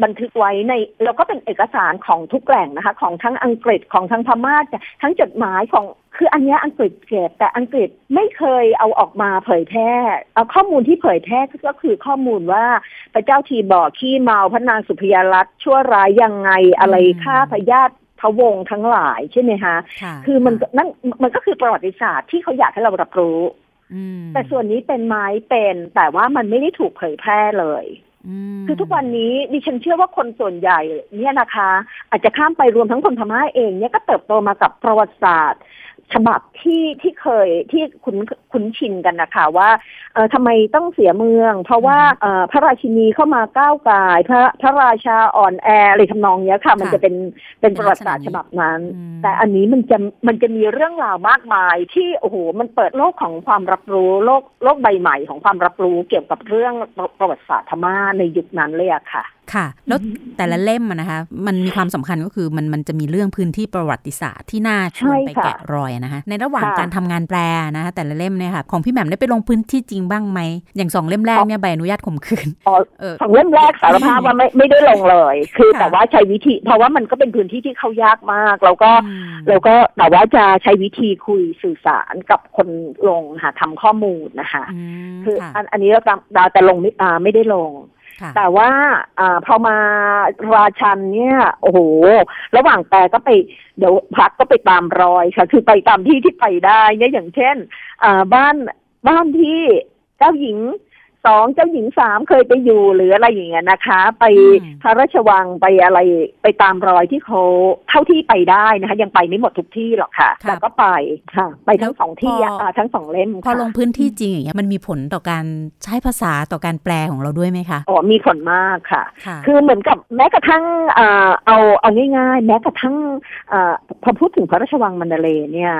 บันทึกไว้ในแล้วก็เป็นเอกสารของทุกแหล่งนะคะ ของทั้งอังกฤษของทั้งพม่าทั้งจดหมายของคืออันนี้อังกฤษเก็บแต่อังกฤษไม่เคยเอาออกมาเผยแพร่เอาข้อมูลที่เผยแพร่ก็คือข้อมูลว่าพระเจ้าทีบอกขี้เมาพระนางสุพยารัตชั่วร้ายยังไงอะไรฆ่าพญาติ พวงทั้งหลายใช่ไหมคะคือมันนั่นมันก็คือประวัติศาสตร์ที่เขาอยากให้เรารับรู้แต่ส่วนนี้เป็นไม้เป็นแต่ว่ามันไม่ได้ถูกเผยแพร่เลยคือทุกวันนี้ดิฉันเชื่อว่าคนส่วนใหญ่เนี่ยนะคะ อาจจะข้ามไปรวมทั้งคนพม่าเองเนี่ยก็เติบโตมากับประวัติศาสตร์ ฉบับที่ที่เคยที่คุ้นคุ้นชินกันนะคะว่าเออทำไมต้องเสียเมือง เพราะว่าเออพระราชินีเข้ามาก้าวกาย พระพระราชาอ่อนแออะไรทำนองเนี้ยค่ะ มันจะเป็นเป็นประวัติศาสตร์ฉบับนั้น แต่อันนี้มันจะมันจะมีเรื่องราวมากมายที่โอ้โหมันเปิดโลกของความรับรู้โลกโลกใบใหม่ของความรับรู้เกี่ยวกับเรื่องประวัติศาสตร์ธรรมาในยุคนั้นเลยอะค่ะค่ะ แล้วแต่ละเล่มนะคะ มันมีความสำคัญก็คือมันมันจะมีเรื่องพื้นที่ประวัติศาสตร์ที่น่าชวนไปแกะรอยนะคะ ในระหว่างการทำงานแปลนะคะแต่ละเล่มเนี่ยค่ะ ของพี่แหม่มได้ไปลงพื้นที่จริงบ้างไหม อย่างสองเล่มแรกเนี่ยใบอนุญาตข่มขืนสองเล่มแรกสารภาพว่าไม่ไม่ได้ลงเลย คือแต่ว่าใช้วิธี เพราะว่ามันก็เป็นพื้นที่ที่เข้ายากมากแล้วก็แล้วก็แต่ว่าจะใช้วิธีคุยสื่อสารกับคนลงหาทำข้อมูลนะคะ คืออันนี้เราแต่ลงไม่ไม่ได้ลง แต่ว่าอพอมาราชันเนี่ยโอ้โห ระหว่างแปลก็ไปเดี๋ยวพักก็ไปตามรอยค่ะ คือไปตามที่ที่ไปได้เนี่ยอย่างเช่นบ้านบ้านที่เจ้าหญิง สองเจ้าหญิงสามเคยไปอยู่หรืออะไรอย่างเงี้ยนะคะ ไปพระราชวังไปอะไรไปตามรอยที่เขาเท่าที่ไปได้นะคะ ยังไปไม่หมดทุกที่หรอกค่ะ แต่ก็ไปค่ะ ไปทั้งสองที่อะทั้งสองเล่มพอลงพื้นที่จริงอย่างเงี้ยมันมีผลต่อการใช้ภาษาต่อการแปลของเราด้วยไหมคะอ๋อมีผลมากค่ะ คือเหมือนกับแม้กระทั่งเอาเอาง่าย ๆ แม้กระทั่งพอพูดถึงพระราชวังมันเดเลเนี่ย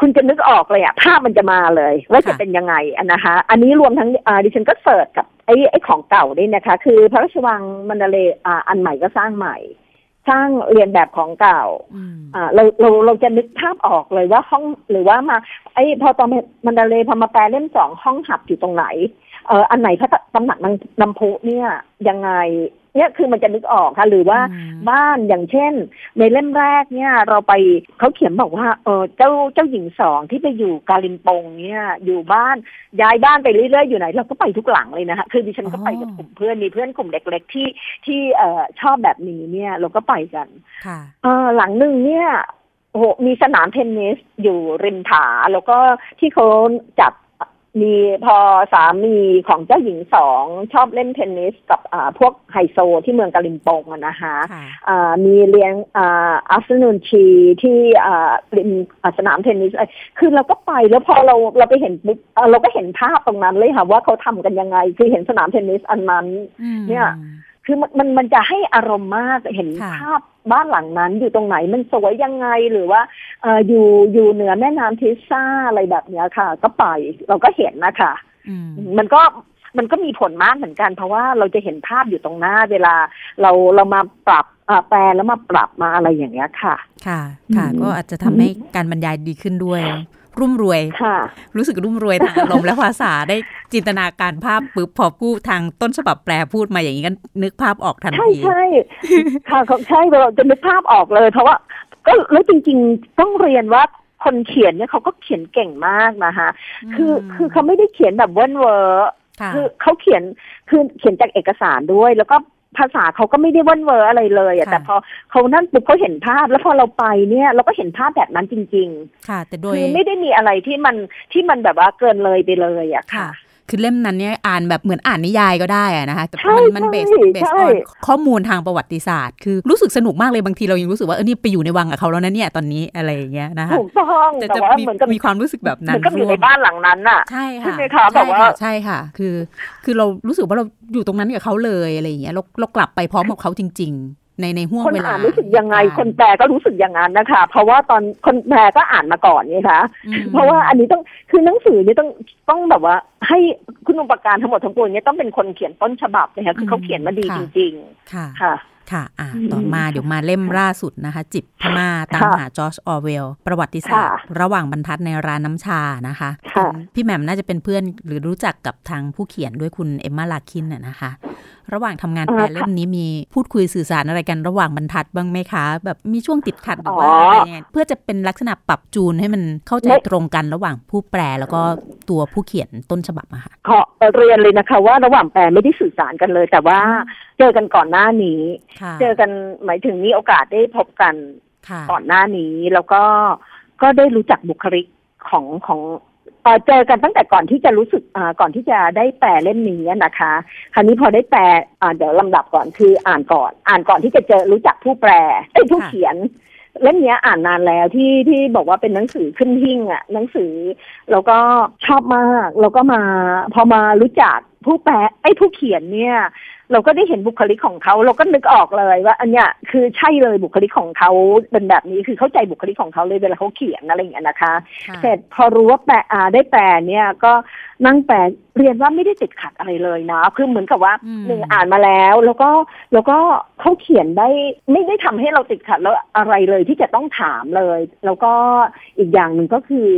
คุณจะนึกออกเลยอะภาพมันจะมาเลย ว่าจะเป็นยังไงอันนะคะ อันนี้รวมทั้งดิฉันก็เสิร์ชกับไอ้ไอ้ของเก่าด้วยนะคะ คือพระราชวังมันเดเลอ่าอันใหม่ก็สร้างใหม่ สร้างเรียนแบบของเก่าอ่าเราเราเราจะนึกภาพออกเลยว่าห้องหรือว่ามา ไอ้พอตอนมันเดเลพอมาแปลเล่มสองห้องหับอยู่ตรงไหนเอออันไหนพระตำหนักน้ำพุเนี่ยยังไง เนี่ยคือมันจะนึกออกค่ะ หรือว่าบ้านอย่างเช่น ในเล่มแรกเนี่ยเราไปเขาเขียนบอกว่าเออเจ้าเจ้าหญิงสองที่ไปอยู่กาลิมปงเนี่ยอยู่บ้านย้ายบ้านไปเรื่อยๆอยู่ไหนเราก็ไปทุกหลังเลยนะคะคือดิฉันก็ไปกับกลุ่มเพื่อนมีเพื่อนกลุ่มเล็กๆที่ที่เอ่อชอบแบบนี้เนี่ยเราก็ไปกันค่ะเออหลังหนึ่งเนี่ยโอ้โหมีสนามเทนนิสอยู่ริมผาแล้วก็ที่เขาจัด มีพอสามีของเจ้าหญิงสองชอบเล่นเทนนิสกับอ่าพวกไฮโซที่เมืองกาลิมปงนะคะอ่ามีเลี้ยงอ่าอัฟนูนชีที่อ่าริมสนามเทนนิส คือเราก็ไปแล้วพอเราเราไปเห็นปุ๊บเราก็เห็นภาพตรงนั้นเลยค่ะว่าเขาทำกันยังไง คือเห็นสนามเทนนิสอันนั้นเนี่ย คือมันมันมันจะให้อารมณ์มากเห็นภาพบ้านหลังนั้น อยู่ตรงไหนมันสวยยังไงหรือว่าเอออยู่อยู่เหนือแม่น้ำทิซ่าอะไรแบบเนี้ยค่ะ ก็ไปเราก็เห็นนะคะมันก็มันก็มีผลมากเหมือนกัน เพราะว่าเราจะเห็นภาพอยู่ตรงหน้าเวลาเราเรามาปรับแปลแล้วมาปรับมาอะไรอย่างเงี้ยค่ะ ค่ะ ค่ะก็อาจจะทำให้การบรรยายดีขึ้นด้วย รุ่มรวยค่ะ รู้สึกรุ่มรวยทางอารมณ์และภาษาได้จินตนาการภาพปุ๊บพอพูดทางต้นฉบับแปลพูดมาอย่างนี้ก็นึกภาพออกทันทีใช่ใช่ค่ะใช่เราจะนึกภาพออกเลย เพราะว่า ก็แล้วจริง ๆ ต้องเรียนว่าคนเขียนเนี่ยเขาก็เขียนเก่งมากนะคะคือคือเขาไม่ได้เขียนแบบเว่นเวอร์คือเขาเขียนคือเขียนจากเอกสารด้วย แล้วก็ ภาษาเขาก็ไม่ได้เว่นเวอร์อะไรเลยอะแต่พอเขานั่นปุ๊บเขาเห็นภาพ แล้วพอเราไปเนี่ย เราก็เห็นภาพแบบนั้นจริงๆค่ะ แต่โดยคือไม่ได้มีอะไรที่มันที่มันแบบว่าเกินเลยไปเลยอะค่ะคื อเล่มนั้นเนี่ยอ่านแบบเหมือนอ่านนิยายก็ได้อะนะคะแต่มันมัน base base on ข้อมูลทางประวัติศาสตร์ คือรู้สึกสนุกมากเลยบางทีเรายังรู้สึกว่าเออนี่ไปอยู่ในวังกับเขาแล้วนะเนี่ยตอนนี้อะไรอย่างเงี้ยนะคะถูกต้องแต่ว่าเหมือนกับมีความรู้สึกแบบนั้นมันก็อยู่ในบ้านหลังนั้นน่ะใช่ค่ะใช่ไหมคะแบบว่าใช่ค่ะ คือ คือเรารู้สึกว่าเราอยู่ตรงนั้นกับเขาเลยอะไรอย่างเงี้ยเราเรากลับไปพร้อมกับเขาจริง ๆ ในในห่วงเวลาคนอ่านรู้สึกยังไง คนแปลก็รู้สึกอย่างนั้นนะคะ เพราะว่าตอนคนแปลก็อ่านมาก่อนไงคะเพราะว่าอันนี้ต้องคือหนังสือนี่ต้องต้องแบบว่า ให้คุณอุปการทั้งหมดทั้งปวงนี้ต้องเป็นคนเขียนต้นฉบับนะคะคือเขาเขียนมาดีจริงๆค่ะค่ะค่ะ อ่า ต่อมาเดี๋ยวมาเล่มล่าสุดนะคะ จิบพม่าตามหาจอร์จออเวลประวัติศาสตร์ ระหว่างบรรทัดในร้านน้ำชานะคะ พี่แหม่มน่าจะเป็นเพื่อนหรือรู้จักกับทางผู้เขียนด้วยคุณเอมมาลาคินน่ะนะคะ ระหว่างทำงานแปลเล่มนี้มีพูดคุยสื่อสารอะไรกันระหว่างบรรทัดบ้างไหมคะ แบบมีช่วงติดขัดหรือว่าอะไรเงี้ยเพื่อจะเป็นลักษณะปรับจูนให้มันเข้าใจตรงกันระหว่างผู้แปลแล้วก็ตัวผู้เขียนต้นฉบับอะค่ะขอเรียนเลยนะคะ ว่าระหว่างแปลไม่ได้สื่อสารกันเลย แต่ว่าเจอกันก่อนหน้านี้ เจอกันหมายถึงมีโอกาสได้พบกันก่อนหน้านี้แล้วก็ก็ได้รู้จักบุคลิกของของ เจอกันตั้งแต่ก่อนที่จะรู้สึกก่อนที่จะได้แปลเล่มนี้นะคะ คราวนี้พอได้แปลเดี๋ยวลำดับก่อนคืออ่านก่อน อ่านก่อนที่จะเจอรู้จักผู้แปลไอ้ผู้เขียนเล่มนี้อ่านนานแล้วที่ที่บอกว่าเป็นหนังสือขึ้นหิ่งอะหนังสือ แล้วก็ชอบมาก แล้วก็มาพอมารู้จักผู้แปลไอ้ผู้เขียนเนี่ย เราก็ได้เห็นบุคลิกของเขา เราก็นึกออกเลยว่า อันเนี้ยคือใช่เลยบุคลิกของเขาเป็นแบบนี้คือเข้าใจบุคลิกของเขาเลยเวลาเขาเขียนอะไรอย่างเงี้ยนะคะ เสร็จพอรู้ว่าแปลอ่าได้แปลเนี่ยก็นั่งแปลเรียนว่าไม่ได้ติดขัดอะไรเลยนะคือเหมือนกับว่าหนึ่งอ่านมาแล้ว แล้วก็แล้วก็เขาเขียนได้ไม่ได้ทำให้เราติดขัดแล้วอะไรเลยที่จะต้องถามเลย แล้วก็อีกอย่างหนึ่งก็คือ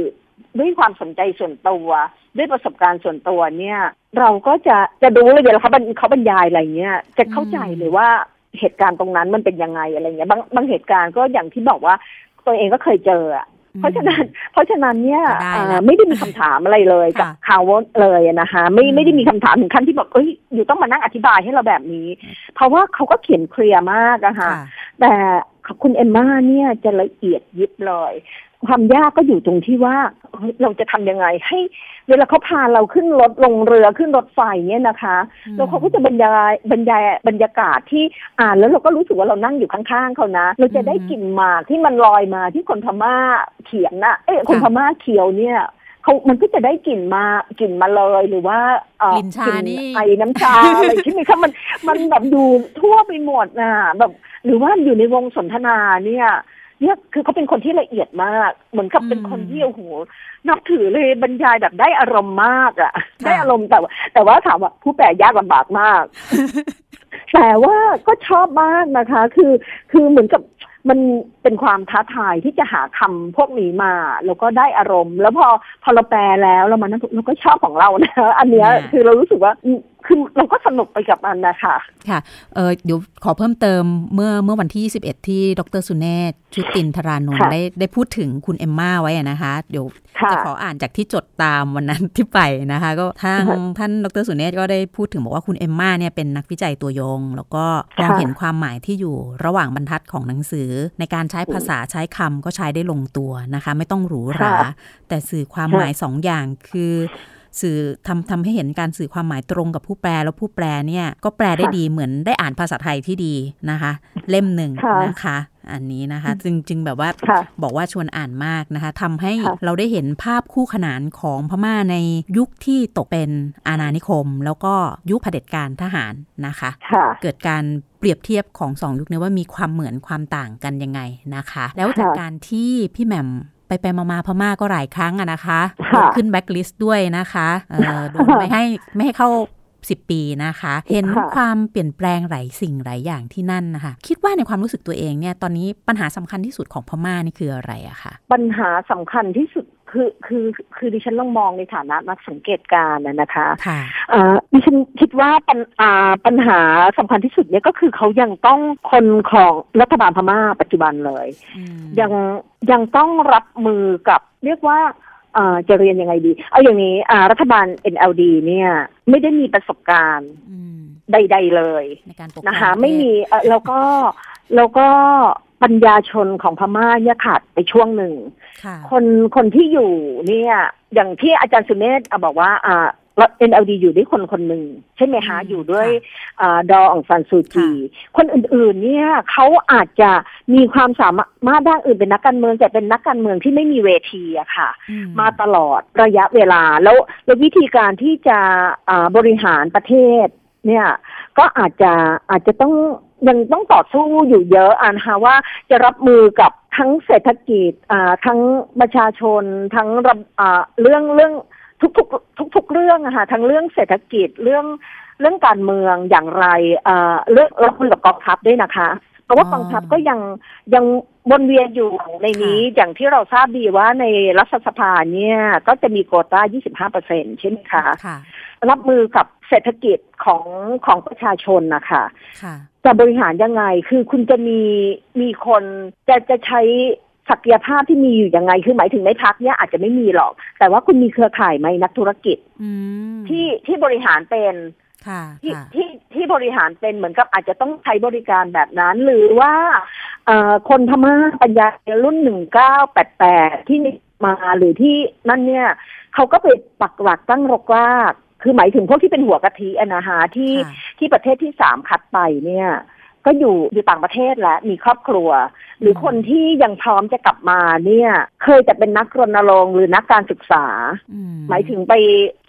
ด้วยความสนใจส่วนตัว ด้วยประสบการณ์ส่วนตัวเนี่ย เราก็จะจะดูเลยเวลาเขาเขาบรรยายอะไรเงี้ยจะเข้าใจเลยว่าเหตุการณ์ตรงนั้นมันเป็นยังไงอะไรเงี้ยบางบางเหตุการณ์ก็อย่างที่บอกว่าตัวเองก็เคยเจออะเพราะฉะนั้น เพราะฉะนั้นเนี่ยไม่ได้มีคำถามอะไรเลยกับเขาเลยนะคะไม่ไม่ได้มีคำถามถึงขั้นที่บอกเอ้ยอยู่ต้องมานั่งอธิบายให้เราแบบนี้ เพราะว่าเขาก็เขียนเคลียร์มากอะค่ะ แต่คุณเอมม่าเนี่ยจะละเอียดยิบเลย ความยากก็อยู่ตรงที่ว่าเราจะทำยังไง ให้เวลาเขาพาเราขึ้นรถลงเรือขึ้นรถไฟเนี่ยนะคะแล้วเขาก็จะบรรยายบรรยายบรรยากาศที่อ่านแล้วเราก็รู้สึกว่าเรานั่งอยู่ข้างๆเขานะ เราจะได้กลิ่นหมากที่มันลอยมาที่คนพม่าเขียนนะเอ้คนพม่าเขียวเนี่ยเขามันก็จะได้กลิ่นมากลิ่นมาเลยหรือว่ากลิ่นชานี่ไอน้ำชาอะไรที่มีค่ะมันมันแบบดูทั่วไปหมดนะแบบหรือว่าอยู่ในวงสนทนาเนี่ย เนี่ยคือเขาเป็นคนที่ละเอียดมาก เหมือนกับเป็นคนที่โอ้โหนับถือเลยบรรยายแบบได้อารมณ์มากอะ่ะ ได้อารมณ์แต่แต่ว่าถามว่าผู้แปลยากลำบากมาก แต่ว่าก็ชอบมากนะคะ คือคือเหมือนกับมันเป็นความท้าทายที่จะหาคำพวกนี้มา แล้วก็ได้อารมณ์ แล้วพอพอเราแปลแล้วเรามานั่งเราก็ชอบของเรานะอันเนี้ยคือเรารู้สึกว่า คือเราก็สนุกไปกับมันนะคะค่ะเออเดี๋ยวขอเพิ่มเติมเมื่อเมื่อวันที่ 21 ที่ดรสุเนศชุตินทรานนท์ได้ได้พูดถึงคุณเอมม่าไว้นะคะ เดี๋ยวจะขออ่านจากที่จดตามวันนั้นที่ไปนะคะ ก็ทางท่านดรสุเนศก็ได้พูดถึงบอกว่าคุณเอมม่าเนี่ยเป็นนักวิจัยตัวยง แล้วก็มองเห็นความหมายที่อยู่ระหว่างบรรทัดของหนังสือ ในการใช้ภาษาใช้คำก็ใช้ได้ลงตัวนะคะ ไม่ต้องหรูหราแต่สื่อความหมายสองอย่างคือ สื่อทำทำให้เห็นการสื่อความหมายตรงกับผู้แปลแล้วผู้แปลเนี่ยก็แปลได้ดีเหมือนได้อ่านภาษาไทยที่ดีนะคะ เล่มหนึ่งนะคะ อันนี้นะคะ จึงจึงแบบว่าบอกว่าชวนอ่านมากนะคะทำให้เราได้เห็นภาพคู่ขนานของพม่าในยุคที่ตกเป็นอาณานิคม แล้วก็ยุคเผด็จการทหารนะคะ เกิดการเปรียบเทียบของสองยุคนี้ว่ามีความเหมือนความต่างกันยังไงนะคะ แล้วจากการที่พี่แหม่ม ไปไปมาพม่าก็หลายครั้งอะนะคะ ขึ้นแบ็กลิสต์ด้วยนะคะโดนไม่ให้ไม่ให้เข้า10ปีนะคะ เห็นความเปลี่ยนแปลงหลายสิ่งหลายอย่างที่นั่นนะคะ คิดว่าในความรู้สึกตัวเองเนี่ย ตอนนี้ปัญหาสำคัญที่สุดของพม่านี่คืออะไรอะคะปัญหาสำคัญที่สุด คือคือคือดิฉันลองมองในฐานะนักสังเกตการณ์นะคะค่ะดิฉันคิดว่าปัญปัญหาสำคัญที่สุดเนี่ยก็คือเขายังต้องคนของรัฐบาลพม่าปัจจุบันเลย ยังยังต้องรับมือกับเรียกว่าจะเรียนยังไงดี เอาอย่างนี้รัฐบาล NLD เนี่ย ไม่ได้มีประสบการณ์ใด ๆ เลยนะคะ ไม่มีแล้วก็แล้วก็ ปัญญาชนของพม่าเนี่ยขาดไปช่วงหนึ่ง คนคนที่อยู่เนี่ย อย่างที่อาจารย์สุเมธบอกว่าอ่าเอ็นเอลดีอยู่ด้วยคนคนหนึ่งใช่ไหมคะอยู่ด้วยอดอองซันซูจี คนอื่นๆ เนี่ยเขาอาจจะมีความสามารถด้านอื่นเป็นนักการเมืองแต่เป็นนักการเมืองที่ไม่มีเวทีอะค่ะ มาตลอดระยะเวลาแล้วแล้ววิธีการที่จะบริหารประเทศ เนี่ยก็อาจจะอาจจะต้อง ยังต้องต่อสู้อยู่เยอะอ่านคะว่าจะรับมือกับทั้งเศรษฐกิจอ่าทั้งประชาชน ทั้งอ่าเรื่องเรื่องทุกๆทุกๆเรื่องอะค่ะทั้งเรื่องเศรษฐกิจเรื่องเรื่องการเมืองอย่างไรอ่าเรื่องรับมือกับกองทัพด้วยนะคะเพราะว่ากองทัพก็ยังยังวนเวียนอยู่ในนี้อย่างที่เราทราบดีว่าในรัฐสภาเนี่ยก็จะมีโกต้า 25เปอร์เซ็นใช่ไหมคะ รับมือกับเศรษฐกิจของของประชาชนนะคะ จะบริหารยังไง คือคุณจะมีมีคนจะจะใช้ศักยภาพที่มีอยู่ยังไง คือหมายถึงในพักเนี้ยอาจจะไม่มีหรอก แต่ว่าคุณมีเครือข่ายไหมนักธุรกิจที่ที่บริหารเป็นที่ที่ที่บริหารเป็นเหมือนกับอาจจะต้องใช้บริการแบบนั้น หรือว่าคนพม่าปัญญารุ่นหนึ่งเก้าแปดแปดที่มาหรือที่นั่นเนี่ยเขาก็ไปปักหลักตั้งรกรากคือหมายถึงพวกที่เป็นหัวกะทิอะนะฮะที่ ที่ประเทศที่สามคัดไปเนี่ย ก็อยู่อยู่ต่างประเทศและมีครอบครัว หรือคนที่ยังพร้อมจะกลับมาเนี่ย เคยจะเป็นนักรณรงค์หรือนักการศึกษา หมายถึงไป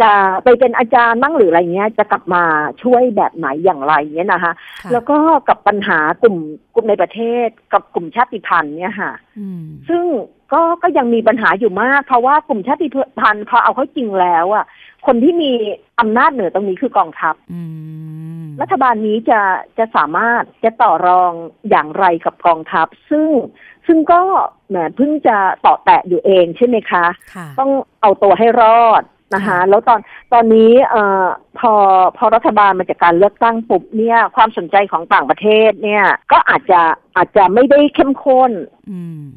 จะไปเป็นอาจารย์มั่งหรืออะไรเงี้ยจะกลับมาช่วยแบบไหนอย่างไรเนี่ยนะคะ แล้วก็กับปัญหากลุ่มกลุ่มในประเทศกับกลุ่มชาติพันธุ์เนี่ยค่ะซึ่งก็ก็ยังมีปัญหาอยู่มาก เพราะว่ากลุ่มชาติพันธุ์พอเอาเข้าจริงแล้วอะคนที่มีอำนาจเหนือตรงนี้คือกองทัพ รัฐบาลนี้จะจะสามารถจะต่อรองอย่างไรกับกองทัพ ซึ่งซึ่งก็แหมเพิ่งจะต่อแตะอยู่เองใช่ไหมคะ ต้องเอาตัวให้รอด นะคะ แล้วตอนตอนนี้เอ่อพอพอรัฐบาลมาจากการเลือกตั้งปุ๊บเนี่ย ความสนใจของต่างประเทศเนี่ย ก็อาจจะอาจจะไม่ได้เข้มข้น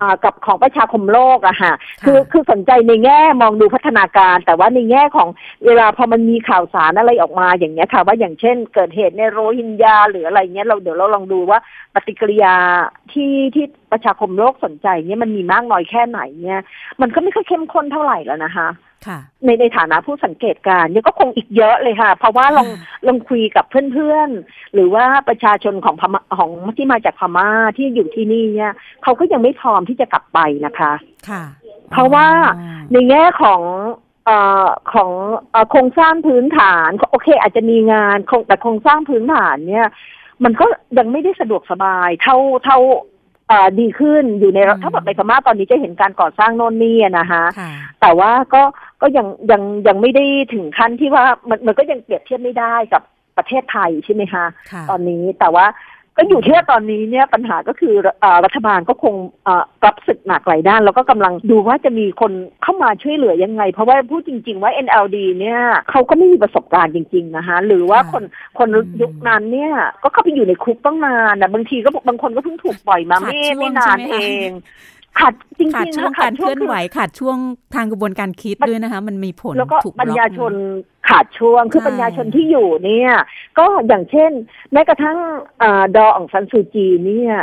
อ่ากับของประชาคมโลกอะค่ะคือคือสนใจในแง่มองดูพัฒนาการ แต่ว่าในแง่ของเวลาพอมันมีข่าวสารอะไรออกมาอย่างเงี้ยค่ะ ว่าอย่างเช่นเกิดเหตุในโรฮิงญาหรืออะไรเงี้ยเราเดี๋ยวเราลองดูว่าปฏิกิริยาที่ที่ประชาคมโลกสนใจเนี่ยมันมีมากน้อยแค่ไหนเนี่ย มันก็ไม่ค่อยเข้มข้นเท่าไหร่แล้วนะคะ ในในฐานะผู้สังเกตการเนี่ยก็คงอีกเยอะเลยค่ะ เพราะว่าลองลองคุยกับเพื่อนๆ หรือว่าประชาชนของพม่าของที่มาจากพม่าที่อยู่ที่นี่เนี่ยเขาก็ยังไม่พร้อมที่จะกลับไปนะคะ ค่ะ เพราะว่าในแง่ของเอ่อของโครงสร้างพื้นฐานโอเค อาจจะมีงานแต่โครงสร้างพื้นฐานเนี่ย มันก็ยังไม่ได้สะดวกสบายเท่าเท่า ดีขึ้นอยู่ในถ้าแบบในพม่าตอนนี้จะเห็นการก่อสร้างโน่นนี่นะคะแต่ว่าก็ก็ยังยังยังไม่ได้ถึงขั้นที่ว่ามันมันก็ยังเปรียบเทียบไม่ได้กับประเทศไทยใช่ไหมคะตอนนี้แต่ว่า ก็อยู่ที่ตอนนี้เนี่ยปัญหาก็คือรัฐบาลก็คงรับศึกหนักหลายด้าน แล้วก็กำลังดูว่าจะมีคนเข้ามาช่วยเหลือยังไง เพราะว่าพูดจริง ๆ ว่า NLD เนี่ยเขาก็ไม่มีประสบการณ์จริง ๆ นะคะหรือว่าคนคนยุคนั้นเนี่ยก็เข้าไปอยู่ในคุกต้องนานนะบางทีก็บางคนก็เพิ่งถูกปล่อยมาไม่ไม่นานเองขาดจริงๆขาดช่วงการเคลื่อนไหวขาดช่วงทางกระบวนการคิดด้วยนะคะ มันมีผลแล้วก็ปัญญาชน ขาดช่วงคือปัญญาชนที่อยู่เนี่ย ก็อย่างเช่น แม้กระทั่งดอองซันซูจีเนี่ย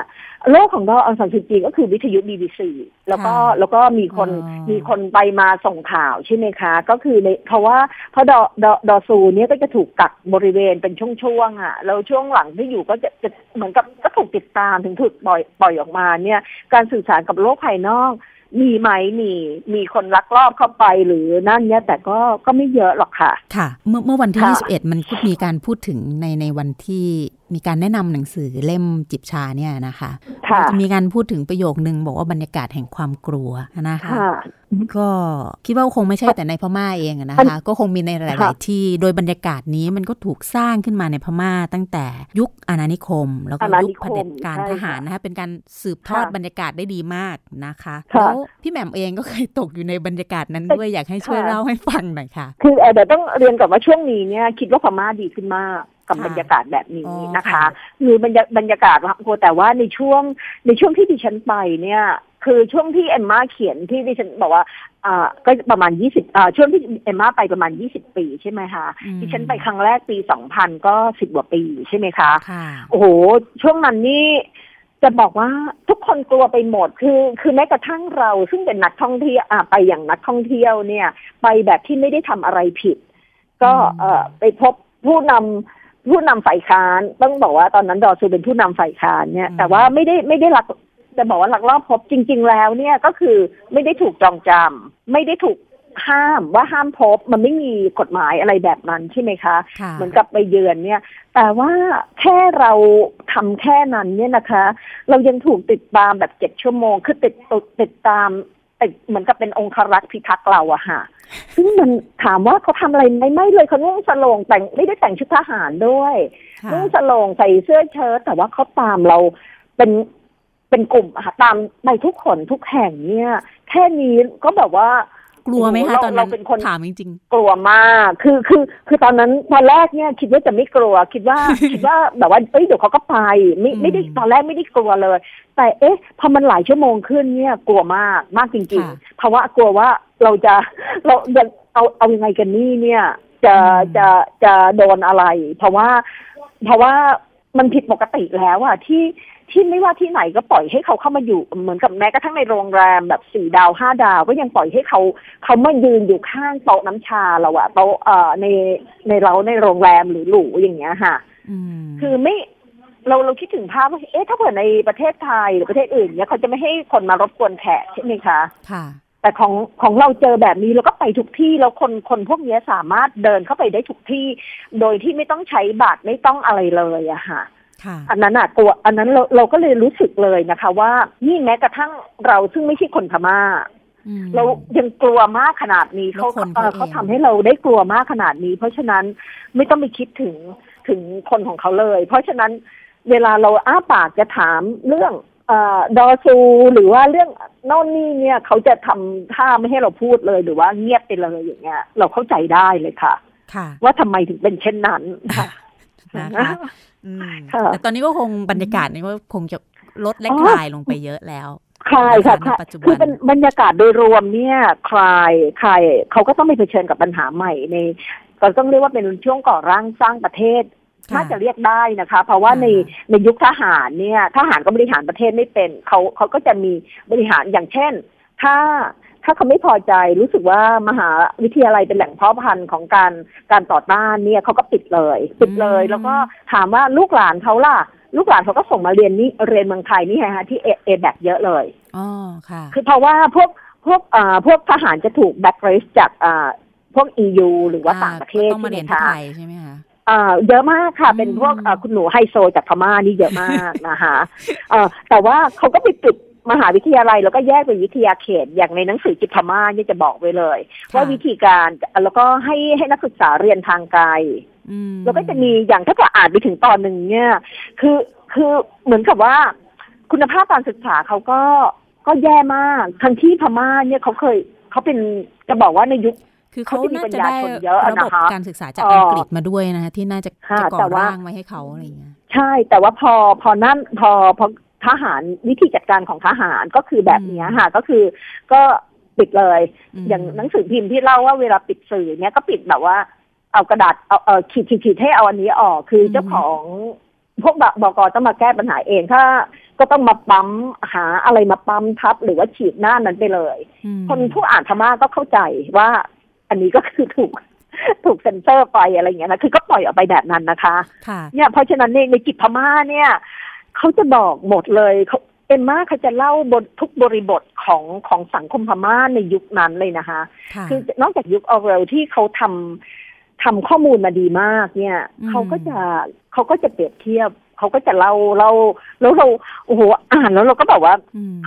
โลกของดอองซันซูจีก็คือวิทยุบีบีซีแล้วก็แล้วก็มีคนมีคนไปมาส่งข่าวใช่ไหมคะ ก็คือในเพราะว่าเพราะดอดอดอซูเนี่ยก็จะถูกกักบริเวณเป็นช่วงๆอะแล้วช่วงหลังที่อยู่ก็จะจะเหมือนกับก็ถูกติดตามถึงถูกปล่อยปล่อยออกมาเนี่ย การสื่อสารกับโลกภายนอก มีไหมมีมีคนลักลอบเข้าไปหรือนั่นเนี่ยแต่ก็ก็ไม่เยอะหรอกค่ะ ค่ะ เมื่อเมื่อวันที่ 21 มันมีการพูดถึงในในวันที่ มีการแนะนำหนังสือเล่มจิบชาเนี่ยนะคะค่ะจะมีการพูดถึงประโยคนึงบอกว่าบรรยากาศแห่งความกลัวนะคะค่ะก็คิดว่าคงไม่ใช่แต่ในพม่าเองอะนะอัคะนก็คงมีในหค่ะลาย ๆ ที่โดยบรรยากาศนี้มันก็ถูกสร้างขึ้นมาในพม่าตั้งแต่ยุคอาณานิคม แล้วก็อาณายุนิคคมเผด็จการใช่ทค่ะหารนะคะเป็นการสืบทอดค่ะบรรยากาศได้ดีมากนะคะค่ะแล้วพี่แหม่มเองก็เคยตกอยู่ในบรรยากาศนั้นด้วยอยากให้ช่วยค่ะเล่าให้ฟังหน่อยค่ะ คือเอ่อเดี๋ยวต้องเรียนก่อนว่าช่วงนี้เนี่ยคิดว่าพม่าดีขึ้นมาก กับค่ะบรรยากาศแบบนี้อ๋อนะคะค่ะคือบรรยาบรรยากาศว่าโอ้แต่ว่าในช่วงในช่วงที่ดิฉันไปเนี่ย คือช่วงที่เอมมาเขียนที่ดิฉันบอกว่าอ่าก็ประมาณยี่สิบอ่าช่วงที่เอมมาไปประมาณยี่สิบปีใช่ไหมคะอืมดิฉันไปครั้งแรกปีสองพันก็สิบกว่าปีใช่ไหมคะค่ะโอ้โห ช่วงนั้นนี่จะบอกว่าทุกคนกลัวไปหมดคือ คือแม้กระทั่งเรา ซึ่งเป็นนักท่องเที่ยวอ่าไปอย่างนักท่องเที่ยวเนี่ย ไปแบบที่ไม่ได้ทำอะไรผิด ก็อืมเอ่อไปพบผู้นำ ผู้นำฝ่ายค้านต้องบอกว่าตอนนั้นดอซูเป็นผู้นำฝ่ายค้านเนี่ย แต่ว่าไม่ได้ไม่ได้ลักจะบอกว่าลักลอบพบจริง ๆ แล้วเนี่ยก็คือไม่ได้ถูกจองจำไม่ได้ถูกห้ามว่าห้ามพบมันไม่มีกฎหมายอะไรแบบนั้นใช่ไหมคะค่ะเหมือนกับไปเยือนเนี่ย แต่ว่าแค่เราทำแค่นั้นเนี่ยนะคะ เรายังถูกติดตามแบบเจ็ดชั่วโมง คือติดติดติดตาม ติดเหมือนกับเป็นองครักษ์พิทักษ์เราอะค่ะซึ่งมันถามว่าเขาทำอะไรไหมไม่เลยเขานุ่งสโลงแต่งไม่ได้แต่งชุดทหารด้วยค่ะนุ่งสโลงใส่เสื้อเชิ้ตแต่ว่าเขาตามเราเป็นเป็นกลุ่มอะค่ะตามไปทุกคนทุกแห่งเนี่ย แค่นี้ก็แบบว่า กลัวไหมคะเราตอนนั้นเราเป็นคนถามจริงกลัวมาก คือคือ คือตอนนั้นตอนแรกเนี่ย คิดว่าจะไม่กลัว คิดว่าคิดว่าแบบว่าเอ้ยเดี๋ยวเขาก็ไปไม่อืมไม่ได้ตอนแรกไม่ได้กลัวเลย แต่เอ๊ะพอมันหลายชั่วโมงขึ้นเนี่ยกลัวมากมากจริงค่ะๆเพราะว่ากลัวว่าเราจะเราจะเอาเอายังไงกันนี่เนี่ย จะอืมจะจะโดนอะไร เพราะว่า เพราะว่ามันผิดปกติแล้วอะที่ ที่ไม่ว่าที่ไหนก็ปล่อยให้เขาเข้ามาอยู่เหมือนกับแม้กระทั่งในโรงแรมแบบสี่ดาวห้าดาว ก็ยังปล่อยให้เขาเขามายืนอยู่ข้างโต๊ะน้ำชาเราอะโต๊ะเอ่อในในเราในโรงแรมหรือหรูอย่างเงี้ยค่ะๆอืมคือไม่เราเราคิดถึงภาพว่าเอ๊ะถ้าเผื่อในประเทศไทยหรือประเทศอื่นเนี่ยเขาจะไม่ให้คนมารบกวนแขกใช่ไหมคะค่ะแต่ของของเราเจอแบบนี้เราก็ไปทุกที่แล้วคนคนพวกเนี้ยสามารถเดินเข้าไปได้ทุกที่ โดยที่ไม่ต้องใช้บัตรไม่ต้องอะไรเลยอะค่ะค่ะ อันนั้นอะตัวอันนั้นเราเราก็เลยรู้สึกเลยนะคะ ว่านี่แม้กระทั่งเราซึ่งไม่ใช่คนพม่าอืมเรายังกลัวมากขนาดนี้แล้วเขาคนเอ่อเขาเขาเองทำให้เราได้กลัวมากขนาดนี้ เพราะฉะนั้นไม่ต้องไปคิดถึงถึงคนของเขาเลย เพราะฉะนั้นเวลาเราอ้าปากจะถามเรื่องเอ่อดอซูหรือว่าเรื่องโน่นนี่เนี่ยเขาจะทำท่าไม่ให้เราพูดเลยหรือว่าเงียบไปเลยอย่างเงี้ย เราเข้าใจได้เลยค่ะค่ะว่าทำไมถึงเป็นเช่นนั้นค่ะ นะคะอืมค่ะแต่ตอนนี้ก็คงบรรยากาศนี้ก็คงจะลดและอ๋อคลายลงไปเยอะแล้วคลายค่ะนะคะในปัจจุบันคือเป็นบรรยากาศโดยรวมเนี่ยคลายคลายเขาก็ต้องไปเผชิญกับปัญหาใหม่ในก็ต้องเรียกว่าเป็นช่วงก่อร่างสร้างประเทศค่ะน่าจะเรียกได้นะคะ เพราะว่าค่ะในในยุคทหารเนี่ยทหารก็บริหารประเทศไม่เป็นเขาเขาก็จะมีบริหารอย่างเช่น ถ้า ถ้าเขาไม่พอใจรู้สึกว่ามหาวิทยาลัยเป็นแหล่งเพาะพันธุ์ของการการต่อต้านเนี่ยเขาก็ปิดเลยปิดเลย แล้วก็ถามว่าลูกหลานเขาล่ะ ลูกหลานเขาก็ส่งมาเรียนนี่เรียนเมืองไทยนี่ไงฮะที่เอเอแบเยอะเลยอ๋อค่ะคือเพราะว่าพวกพวกอ่าพวกทหารจะถูกแบ็กเรสจากอ่าพวก EU หรือว่าต่างประเทศก็ต้องมาใช่เรียนไหมที่คะไทยใช่ไหมคะอ่าเยอะมากค่ะอืมเป็นพวกอ่าคุณหนูไฮโซจากพม่านี่เยอะมากนะคะเอ่อแต่ว่าเขาก็ไปปิด มหาวิทยาลัยแล้วก็แยกเป็นวิทยาเขต อย่างในหนังสือจิตพม่าเนี่ยจะบอกไว้เลย ว่าวิธีการแล้วก็ให้ให้นักศึกษาเรียนทางไกลอืมแล้วก็จะมีอย่างถ้าเกิดอ่านไปถึงตอนหนึ่งเนี่ย คือคือเหมือนกับว่าคุณภาพการศึกษาเขาก็ก็แย่มากทั้งที่พม่าเนี่ยเขาเคยเขาเป็นจะบอกว่าในยุคคือเขาเขาจะมีน่าจะได้ปัญญาชนเยอะระบบนะคะการศึกษาจากเอ่ออัอังกฤษมาด้วยนะคะที่น่าจะค่ะจะก่แต่อว่าร่างไว้ให้เขาอะไรอย่างเงี้ยใช่ แต่ว่าพอพอนั่นพอพอ ทหารวิธีจัดการของทหารก็คือแบบเนี้ยค่ะ ก็คือก็ปิดเลยมอย่างหนังสือพิมพ์ที่เล่าว่าเวลาปิดสื่อเนี้ยก็ปิดแบบว่า เอากระดาษเอาเออขีดขีดขีดให้เอาอันนี้ออกคือเจ้าของพวกบกต้องมาแก้ปัญหาเองถ้าก็ต้องมาปั๊มหาอะไรมาปั๊มทับ หรือว่าฉีดหน้านั้นไปเลยอืมคนผู้อ่านธรรมะก็เข้าใจว่า อันนี้ก็คือถูกถูกเซ็นเซอร์ไปอะไรอย่างเงี้ยนะคือก็ปล่อยออกไปแบบนั้นนะคะค่ะเนี่ยเพราะฉะนั้นในในกิจพม่าเนี่ย เขาจะบอกหมดเลยเขาเอ็มมาเขาจะเล่าบททุกบริบทของของสังคมพม่าในยุคนั้นเลยนะคะค่ะคือนอกจากยุคออเรลที่เขาทำทำข้อมูลมาดีมากเนี่ยอืมเขาก็จะเขาก็จะเปรียบเทียบเขาก็จะเล่าเล่าแล้วเราโอ้โหอ่านแล้วเราก็แบบว่า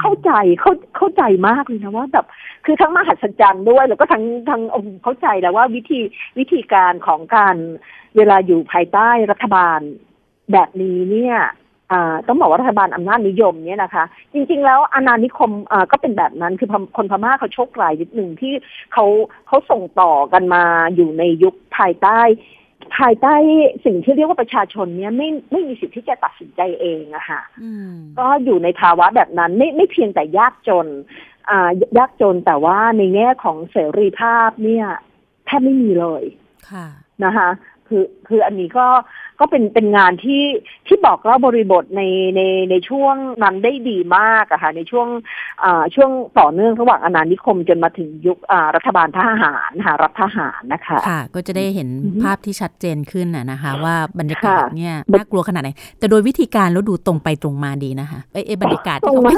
เข้าใจเข้าเข้าใจมากเลยนะว่าแบบคือทั้งมหัศจรรย์ด้วย แล้วก็ทั้งทั้งโอ้เข้าใจแล้วว่าวิธีวิธีการของการเวลาอยู่ภายใต้รัฐบาลแบบนี้เนี่ย ต้องบอกว่ารัฐบาลอำนาจนิยมเนี่ยนะคะ จริง ๆ แล้วอาณานิคมก็เป็นแบบนั้นคือคนพม่าเขาโชคร้ายนิดหนึ่งที่เขาเขาส่งต่อกันมาอยู่ในยุคภายใต้ ภายใต้สิ่งที่เรียกว่าประชาชนเนี่ยไม่ไม่มีสิทธิ์ที่จะตัดสินใจเองอะค่ะก็อยู่ในภาวะแบบนั้นไม่ไม่เพียงแต่ยากจนอ่ายากจนแต่ว่าในแง่ของเสรีภาพเนี่ยแทบไม่มีเลยค่ะนะคะคือคืออันนี้ก็ก็เป็นเป็นงานที่ที่บอกเล่าบริบทในในในช่วงนั้นได้ดีมากอะค่ะในช่วงช่วงต่อเนื่องระหว่างอาณานิคมจนมาถึงยุครัฐบาลทหารค่ะรัฐทหารนะคะค่ะ ก็จะได้เห็นภาพที่ชัดเจนขึ้นนะคะ ว่าบรรยากาศเนี่ยน่ากลัวขนาดไหนแต่โดยวิธีการแล้วดูตรงไปตรงมาดีนะคะเอ้บรรยากาศที่เขาไม่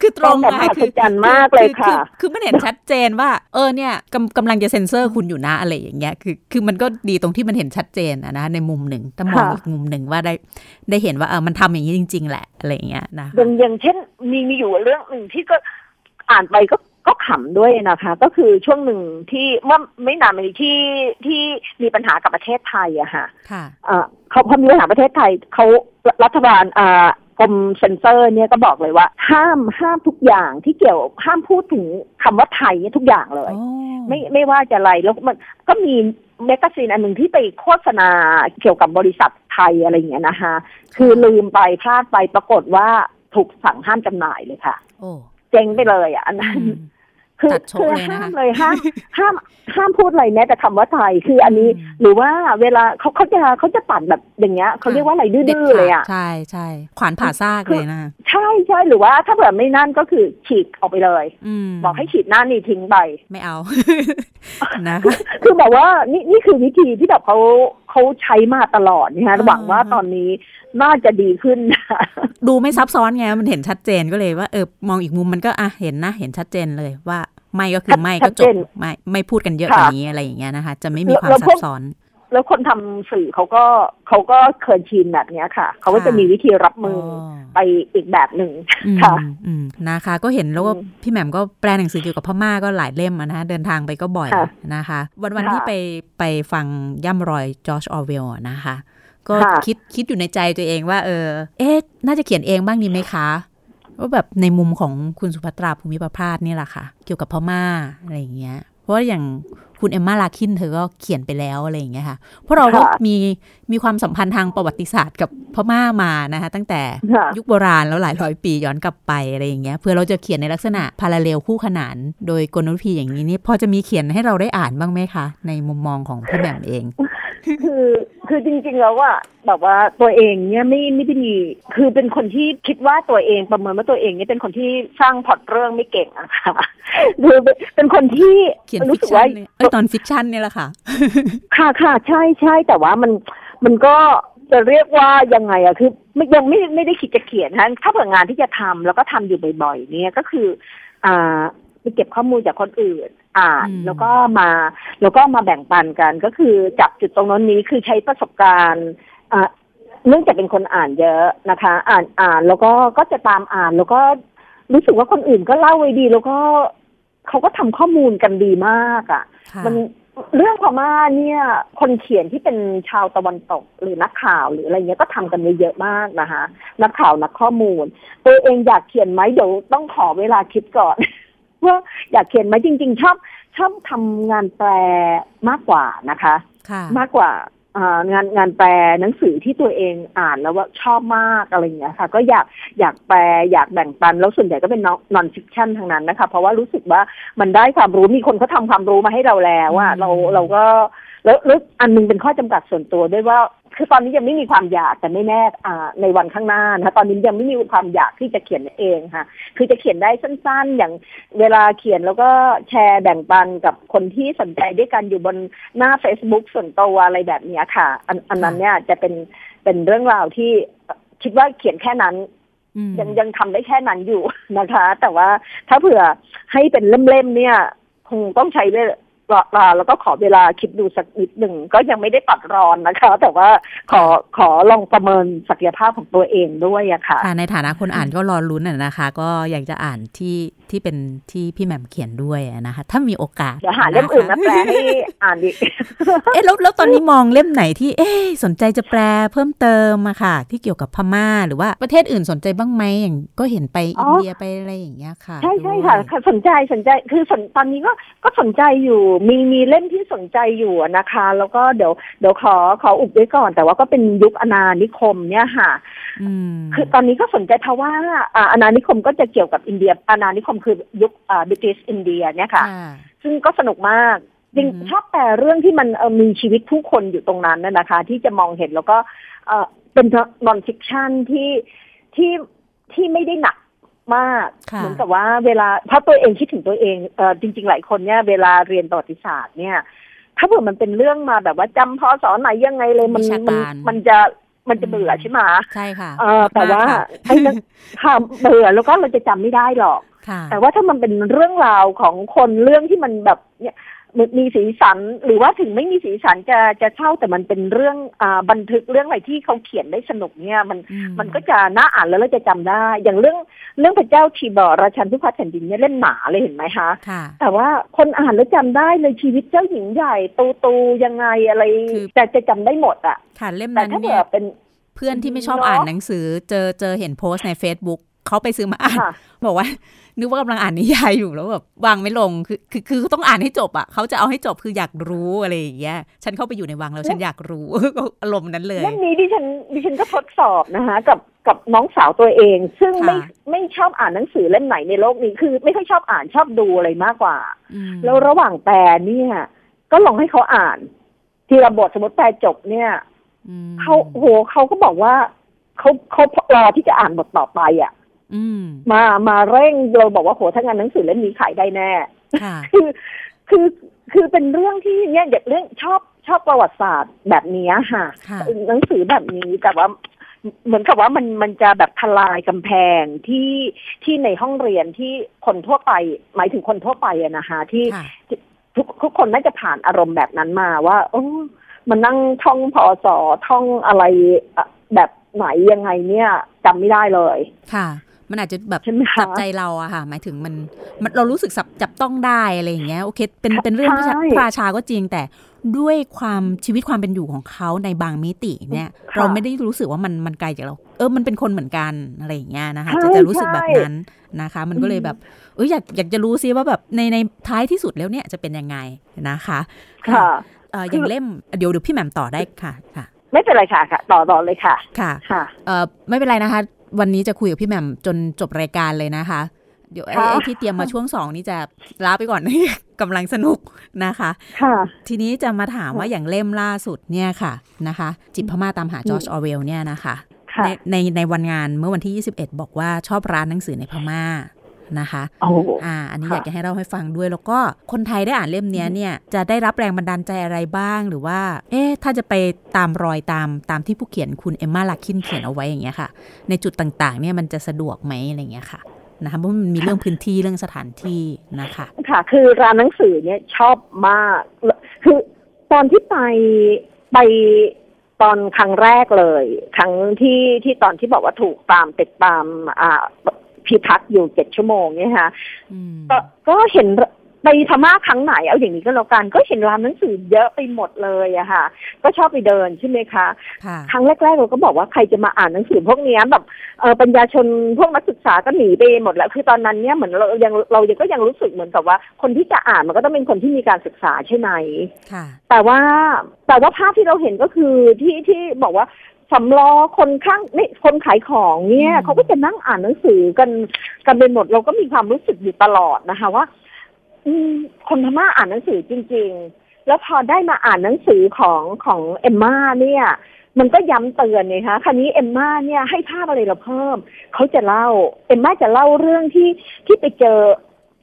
คือตรงมาคือจันมากเลยค่ะ คือมันเห็นชัดเจนว่า เออเนี่ยกำกำลังจะเซ็นเซอร์คุณอยู่นะอะไรอย่างเงี้ยคือคือมันก็ดีตรงที่มันเห็นชัดเจนนะในมุมหนึ่งถ้ามองอีกมุมหนึ่งว่าได้ได้เห็นว่าเออมันทำอย่างนี้จริง ๆ แหละอะไรอย่างเงี้ยนะอย่างอย่างเช่นมีมีอยู่เรื่องหนึ่งที่ก็อ่านไปก็ก็ขำด้วยนะคะ ก็คือช่วงหนึ่งที่เมื่อไม่นานมานี้ที่ที่มีปัญหากับประเทศไทยอะค่ะค่ะเขาพอมีปัญหาประเทศไทยเขารัฐบาลอ่า กรมเซนเซอร์เนี่ยก็บอกเลยว่า ห้ามห้ามทุกอย่างที่เกี่ยวห้ามพูดถึงคำว่าไทยทุกอย่างเลย ไม่ไม่ว่าจะอะไรแล้วมันก็มี magazine อันหนึ่งที่ไปโฆษณาเกี่ยวกับบริษัทไทยอะไรอย่างเงี้ยนะคะคือลืมไปพลาดไปปรากฏว่าถูกสั่งห้ามจำหน่ายเลยค่ะเจ๊งไปเลยอะอันนั้น คือคือห้ามเลยห้ามห้ามห้ามพูดอะไรแม้แต่คำว่าไทยคืออันนี้หรือว่าเวลาเขาเขาจะเขาจะตัดแบบอย่างเงี้ยเขาเรียกว่าอะไรดื้อเลยอะใช่ใช่ขวานผ่าซากเลยนะใช่ใช่หรือว่าถ้าเผื่อไม่นั่นก็คือฉีกออกไปเลยบอกให้ฉีดหน้านี่ทิ้งไปไม่เอานะคือบอกว่านี่นี่คือวิธีที่แบบเขาเขาใช้มาตลอดนะฮะหวังว่าตอนนี้น่าจะดีขึ้นดูไม่ซับซ้อนไงมันเห็นชัดเจนก็เลยว่าเออมองอีกมุมมันก็อะเห็นนะ เห็นชัดเจนเลยว่าไม่ก็คือไม่ก็จบไม่ไม่พูดกันเยอะกว่านี้อะไรอย่างเงี้ยนะคะ จะไม่มีความซับซ้อน แล้วคนทำสื่อเขาก็เขาก็เคยชินแบบนี้ค่ะ เขาก็จะมีวิธีรับมือไปอีกแบบหนึ่งค่ะนะคะ ก็เห็นแล้วว่าพี่แหม่มก็แปลหนังสือเกี่ยวกับพม่าก็หลายเล่มนะเดินทางไปก็บ่อยนะคะ วันวันที่ไปไปฟังย่ำรอยจอร์จออเวลนะคะ ก็คิดคิดอยู่ในใจตัวเองว่า เออ เอ๊ะน่าจะเขียนเองบ้างดีไหมคะว่าแบบในมุมของคุณสุภัตราภูมิประพาสนี่แหละค่ะ เกี่ยวกับพม่าอะไรอย่างเงี้ย เพราะว่าอย่าง คุณเอมมาลาคินเธอก็เขียนไปแล้วอะไรอย่างเงี้ยค่ะเพราะเราก็มีมีความสัมพันธ์ทางประวัติศาสตร์กับพม่ามานะคะตั้งแต่ยุคโบราณแล้วหลายร้อยปีย้อนกลับไปอะไรอย่างเงี้ยเพื่อเราจะเขียนในลักษณะพาราเลลคู่ขนาน โดยกลนุพีอย่างนี้นี่พอจะมีเขียนให้เราได้อ่านบ้างไหมคะ ในมุมมองของพี่แหม่มเอง คือคือจริงๆแล้วว่าแบบว่าตัวเองเนี่ยไม่ไม่ได้มีคือเป็นคนที่คิดว่าตัวเองประเมินว่าตัวเองเนี่ยเป็นคนที่สร้างพอดเรื่องไม่เก่งอะค่ะคือเป็นคนที่เขียนรู้สึกว่าตอนฟิกชันเนี่ยแหละค่ะ ค่ะค่ะใช่ใช่แต่ว่ามันมันก็จะเรียกว่ายังไงอะคือยังไม่ไม่ได้คิดจะเขียนนะถ้าเผื่องานที่จะทำแล้วก็ทำอยู่บ่อยๆ เนี่ยก็คืออ่าไป เก็บข้อมูลจากคนอื่น อ่านแล้วก็มาแล้วก็มาแบ่งปันกัน ก็คือจับจุดตรงนั้นนี้คือใช้ประสบการณ์อ่าเนื่องจากเป็นคนอ่านเยอะนะคะ อ่านอ่านแล้วก็ก็จะตามอ่านแล้วก็รู้สึกว่าคนอื่นก็เล่าไว้ดี แล้วก็เขาก็ทำข้อมูลกันดีมากอะ่ะ มันเรื่องพม่าเนี่ย คนเขียนที่เป็นชาวตะวันตก หรือนักข่าวหรืออะไรเงี้ยก็ทำกันเยอะมากนะคะ นักข่าวนักข้อมูล ตัวเองอยากเขียนไหมเดี๋ยวต้องขอเวลาคิดก่อน ว่าอยากเขียนไหมจริง ๆ ชอบชอบทำงานแปลมากกว่านะคะ มากกว่างานงานแปลหนังสือที่ตัวเองอ่านแล้วว่าชอบมากอะไรอย่างเงี้ยค่ะ ก็อยากอยากแปลอยากแบ่งปัน แล้วส่วนใหญ่ก็เป็นนอนฟิคชันทางนั้นนะคะ เพราะว่ารู้สึกว่ามันได้ความรู้มีคนเขาทาความรู้มาให้เราแล้วว่าเราเราก็แล้วแล้วอันนึงเป็นข้อจำกัดส่วนตัวด้วยว่า คือตอนนี้ยังไม่มีความอยากแต่ไม่แน่อ่าในวันข้างหน้านะคะตอนนี้ยังไม่มีความอยากที่จะเขียนเองค่ะ คือจะเขียนได้สั้นๆ อย่างเวลาเขียนแล้วก็แชร์แบ่งปันกับคนที่สนใจด้วยกันอยู่บนหน้า Facebook ส่วนตัวอะไรแบบนี้ค่ะ อันอันนั้นเนี่ยจะเป็นเป็นเรื่องราวที่คิดว่าเขียนแค่นั้นยังยังทำได้แค่นั้นอยู่นะคะ แต่ว่าถ้าเผื่อให้เป็นเล่มๆเนี่ย คงต้องใช้ แล้วก็ขอเวลาคิดดูสักนิดหนึ่งก็ยังไม่ได้ตัดรอนนะคะ แต่ว่าขอขอลองประเมินศักยภาพของตัวเองด้วยอะค่ะในฐานะคนอ่านก็รอลุ้นนะคะ ก็อยากจะอ่านที่ที่เป็นที่พี่แหม่มเขียนด้วยนะคะ ถ้ามีโอกาสเดี๋ยวหาเล่มอื่นมาแปลให้อ่านดิเอ๊ะแล้วแล้วตอนนี้มองเล่มไหนที่เอ๊สนใจจะแปลเพิ่มเติมมาค่ะ ที่เกี่ยวกับพม่าหรือว่าประเทศอื่นสนใจบ้างไหมอย่างก็เห็นไปอินเดียไปอะไรอย่างเงี้ยค่ะใช่ใช่ค่ะ สนใจสนใจคือตอนนี้ก็ก็สนใจอยู่มีมีเล่มที่สนใจอยู่นะคะ แล้วก็เดี๋ยวเดี๋ยวขอขออุบไว้ก่อน แต่ว่าก็เป็นยุคอาณานิคมเนี่ยค่ะคือตอนนี้ก็สนใจเพราะว่าอาณานิคมก็จะเกี่ยวกับอินเดียอาณานิคมคือยุค British India เนี่ยค่ะ ซึ่งก็สนุกมากจริงชอบแต่เรื่องที่มันมีชีวิตผู้คนอยู่ตรงนั้นนะคะ ที่จะมองเห็นแล้วก็เป็น non-fiction ที่ที่ที่ไม่ได้หนัก มากเหมือนกับว่าเวลาถ้าตัวเองคิดถึงตัวเองเออจริง ๆ หลายคนเนี่ยเวลาเรียนประวัติศาสตร์เนี่ย ถ้าเผื่อมันเป็นเรื่องมาแบบว่าจำพอสอนไหนยังไงเลยมันมันมันจะมันจะเบื่อใช่ไหมใช่ค่ะเออแต่ว่าไอ้ค่ะเบื่อแล้วก็เราจะจำไม่ได้หรอกแต่ว่าถ้ามันเป็นเรื่องราวของคนเรื่องที่มันแบบเนี่ย มีสีสันหรือว่าถึงไม่มีสีสันจะจะเช่าแต่มันเป็นเรื่องอ่าบันทึกเรื่องอะไรที่เขาเขียนได้สนุกเนี่ยมันมันก็จะน่าอ่านแล้วเราจะจำได้ อย่างเรื่องเรื่องพระเจ้าทีบอราชันผู้พัฒแผ่นดินเนี่ยเล่นหนาเลยเห็นไหมคะแต่ว่าคนอ่านแล้วจำได้เลยชีวิตเจ้าหญิงใหญ่ตูตูยังไงอะไรแต่จะจำได้หมดอะค่ะเล่มนั้นเนี่ยเป็นเพื่อนที่ไม่ชอบอ่านหนังสือ เจอเจอเห็นโพสใน Facebook เขาไปซื้อมาอ่านบอกว่า นึกว่ากำลังอ่านนิยายอยู่แล้วแบบวางไม่ลงคือคือคือต้องอ่านให้จบอะเขาจะเอาให้จบคืออยากรู้อะไรอย่างเงี้ยฉันเข้าไปอยู่ในวังแล้วฉันอยากรู้อารมณ์นั้นเลยเรื่องนี้ดิฉันดิฉันก็ทดสอบนะคะกับกับน้องสาวตัวเอง ซึ่งไม่ไม่ชอบอ่านหนังสือเล่มไหนในโลกนี้คือ ไม่ค่อยชอบอ่านชอบดูอะไรมากกว่า แล้วระหว่างแปลเนี่ย ก็ลองให้เขาอ่านทีละบทสมมติแปลจบเนี่ยเขาโหเขาก็บอกว่าเขาเขารอที่จะอ่านบทต่อไปอะ มามาเร่งเราบอกว่าโหถ้างานหนังสือเล่มนี้ขายได้แน่คือคือคือเป็นเรื่องที่เนี่ยเรื่องชอบชอบประวัติศาสตร์แบบนี้ค่ะ หนังสือแบบนี้แต่ว่าเหมือนกับว่ามันมันจะแบบทลายกำแพงที่ที่ในห้องเรียนที่คนทั่วไป หมายถึงคนทั่วไปอะนะคะที่ทุกทุกคนน่าจะผ่านอารมณ์แบบนั้นมาว่า โอ้มันนั่งท่องพอสอท่องอะไรแบบไหนยังไงเนี่ยจำไม่ได้เลย ค่ะ มันอาจจะแบบจับใจเราอะค่ะ หมายถึงมันมันเรารู้สึกจับต้องได้อะไรอย่างเงี้ยโอเค เป็นเป็นเรื่องพระราชาก็จริงแต่ด้วยความชีวิตความเป็นอยู่ของเขาในบางมิติเนี่ย เราไม่ได้รู้สึกว่ามันมันไกลจากเรา เออมันเป็นคนเหมือนกันอะไรอย่างเงี้ยนะคะจะจะรู้สึกแบบนั้นนะคะ มันก็เลยแบบเอออยากอยากจะรู้ซิว่าแบบในในท้ายที่สุดแล้วเนี่ยจะเป็นยังไงนะคะ ค่ะอย่างเล่มเดี๋ยวเดี๋ยวพี่แหม่มต่อได้ค่ะค่ะ ไม่เป็นไรค่ะค่ะ ต่อต่อเลยค่ะ ค่ะค่ะเออไม่เป็นไรนะคะ วันนี้จะคุยกับพี่แหม่มจนจบรายการเลยนะคะ เดี๋ยวไอ้ที่เตรียมมาช่วงสองนี้จะลาไปก่อน กำลังสนุกนะคะค่ะทีนี้จะมาถามว่าอย่างเล่มล่าสุดเนี่ยค่ะนะคะ จิตพม่าตามหาจอร์จออเวลเนี่ยนะคะในในในวันงานเมื่อวันที่ 21 บอกว่าชอบร้านหนังสือในพม่า นะคะอ่า อันนี้อยากจะให้เราให้ฟังด้วย แล้วก็คนไทยได้อ่านเล่มนี้เนี่ยจะได้รับแรงบันดาลใจอะไรบ้างหรือว่า เอ๊ะถ้าจะไปตามรอยตามตามที่ผู้เขียนคุณเอมมาลาคินเขียนเอาไว้อย่างเงี้ยค่ะ ในจุดต่างๆเนี่ยมันจะสะดวกไหมอะไรเงี้ยค่ะนะคะเพราะมันมีเรื่องพื้นที่เรื่องสถานที่นะคะ ค่ะ คือร้านหนังสือเนี่ยชอบมาก คือตอนที่ไปไปตอนครั้งแรกเลย ครั้งที่ที่ตอนที่บอกว่าถูกตามติดตามอ่า พิพักอยู่เจ็ดชั่วโมงเนี่ยค่ะก็ก็เห็นไปธรรมะครั้งไหนเอาอย่างนี้ก็แล้วกัน ก็เห็นร้านหนังสือเยอะไปหมดเลยอะค่ะ ก็ชอบไปเดินใช่ไหมคะครั้งแรกๆเราก็บอกว่าใครจะมาอ่านหนังสือพวกนี้แบบเออปัญญาชนพวกนักศึกษาก็หนีไปหมดแล้วคือตอนนั้นเนี่ยเหมือนเรายังเรายังก็ยังรู้สึกเหมือนกับว่า คนที่จะอ่านมันก็ต้องเป็นคนที่มีการศึกษาใช่ไหมแต่ว่าแต่ว่าภาพที่เราเห็นก็คือที่ที่บอกว่า สำล้อคนข้างนี่คนขายของเนี่ยเขาก็จะนั่งอ่านหนังสือกันกันไปหมดเราก็มีความรู้สึกอยู่ตลอดนะคะว่า อืคนพม่าอ่านหนังสือจริง ๆ แล้วพอได้มาอ่านหนังสือของของเอมมาเนี่ย มันก็ย้ำเตือนไงคะคราวนี้เอมมาเนี่ยให้ภาพอะไรเราเพิ่มเขาจะเล่า เอมมาจะเล่าเรื่องที่ที่ไปเจอ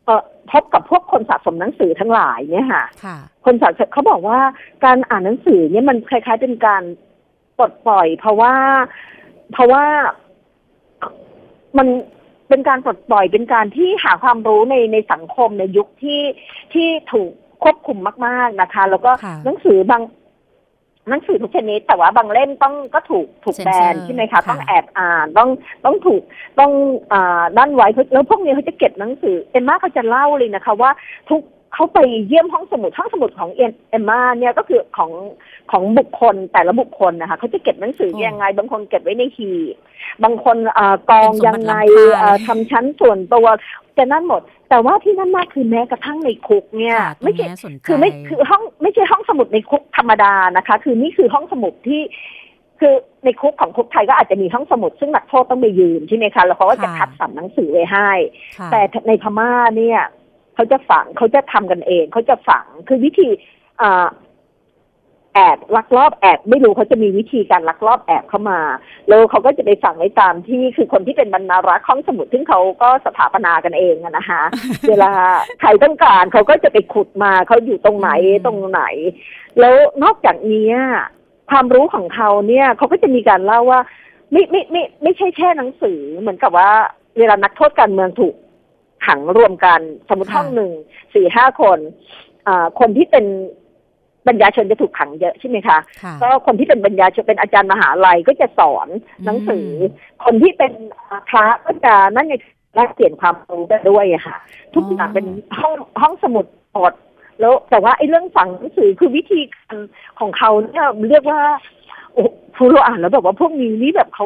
เอ่อพบกับพวกคนสะสมหนังสือทั้งหลายเนี่ยค่ะ คนสะสมเขาบอกว่าการอ่านหนังสือเนี่ยมันคล้ายๆเป็นการ ปลดปล่อย เพราะว่า เพราะว่ามันเป็นการปลดปล่อยเป็นการที่หาความรู้ในในสังคมในยุคที่ที่ถูกควบคุมมาก ๆนะคะ แล้วก็ค่ะหนังสือบางหนังสือทุกชนิด แต่ว่าบางเล่มต้องก็ถูกถูกแบน Censor ใช่ไหมคะค่ะต้องแอบอ่านต้องต้องถูกต้องอ่าด้านไว้แล้วพวกนี้เขาจะเก็บหนังสือเอ็มมาเขาจะเล่าเลยนะคะ ว่าทุก เขาไปเยี่ยมห้องสมุดห้องสมุดของเอ็มมาเนี่ยก็คือของของบุคคลแต่ละบุคคลนะคะเขาจะเก็บหนังสือยังไง บางคนเก็บไว้ในหีบบางคนอ่ากองยังไงอ่าทำชั้นส่วนตัวจะนั่นหมด แต่ว่าที่นั่นมากคือแม้กระทั่งในคุกเนี่ยค่ะตรงไม่ใช่เนี้ยสนใจคือไม่คือห้องไม่ใช่ห้องสมุดในคุกธรรมดานะคะ คือนี่คือห้องสมุดที่คือในคุกของคุกไทยก็อาจจะมีห้องสมุดซึ่งนักโทษต้องไปยืมใช่ไหมคะแล้วเขาก็จะค่ะคัดสรรหนังสือไว้ให้ค่ะแต่ในพม่าเนี่ย เขาจะฝังเขาจะทำกันเองเขาจะฝังคือวิธีอ่าแอบลักลอบแอบไม่รู้เขาจะมีวิธีการลักลอบแอบเข้ามา แล้วเขาก็จะไปฝังไว้ตามที่คือคนที่เป็นบรรณารักษ์ห้องสมุดซึ่งเขาก็สถาปนากันเองอะนะคะเวลาใครต้องการเขาก็จะไปขุดมาเขาอยู่ตรงไหนอืมตรงไหน แล้วนอกจากนี้ความรู้ของเขาเนี่ยเขาก็จะมีการเล่าว่า ไม่ไม่ไม่ไม่ใช่แค่หนังสือเหมือนกับว่าเวลานักโทษการเมืองถูก ขังรวมกันสมมติค่ะห้องหนึ่งสี่ห้าคนอ่าคนที่เป็นบรรยาชนจะถูกขังเยอะใช่ไหมคะค่ะก็คนที่เป็นบรรยาชนเป็นอาจารย์มหาลัยก็จะสอนหนังสืออคนที่เป็นพระก็จะนั่นไงแลกเปลี่ยนความรู้กันด้วยอะค่ะ ทุกอย่างเป็นห้องห้องสมุดหมดแล้วแต่ว่าไอ้เรื่องฝังหนังสือคือวิธีการของเขาเนี่ยเรียกว่าโอ้ฟูเราอ่านแล้วแบบว่าพวกนี้นี่แบบเขา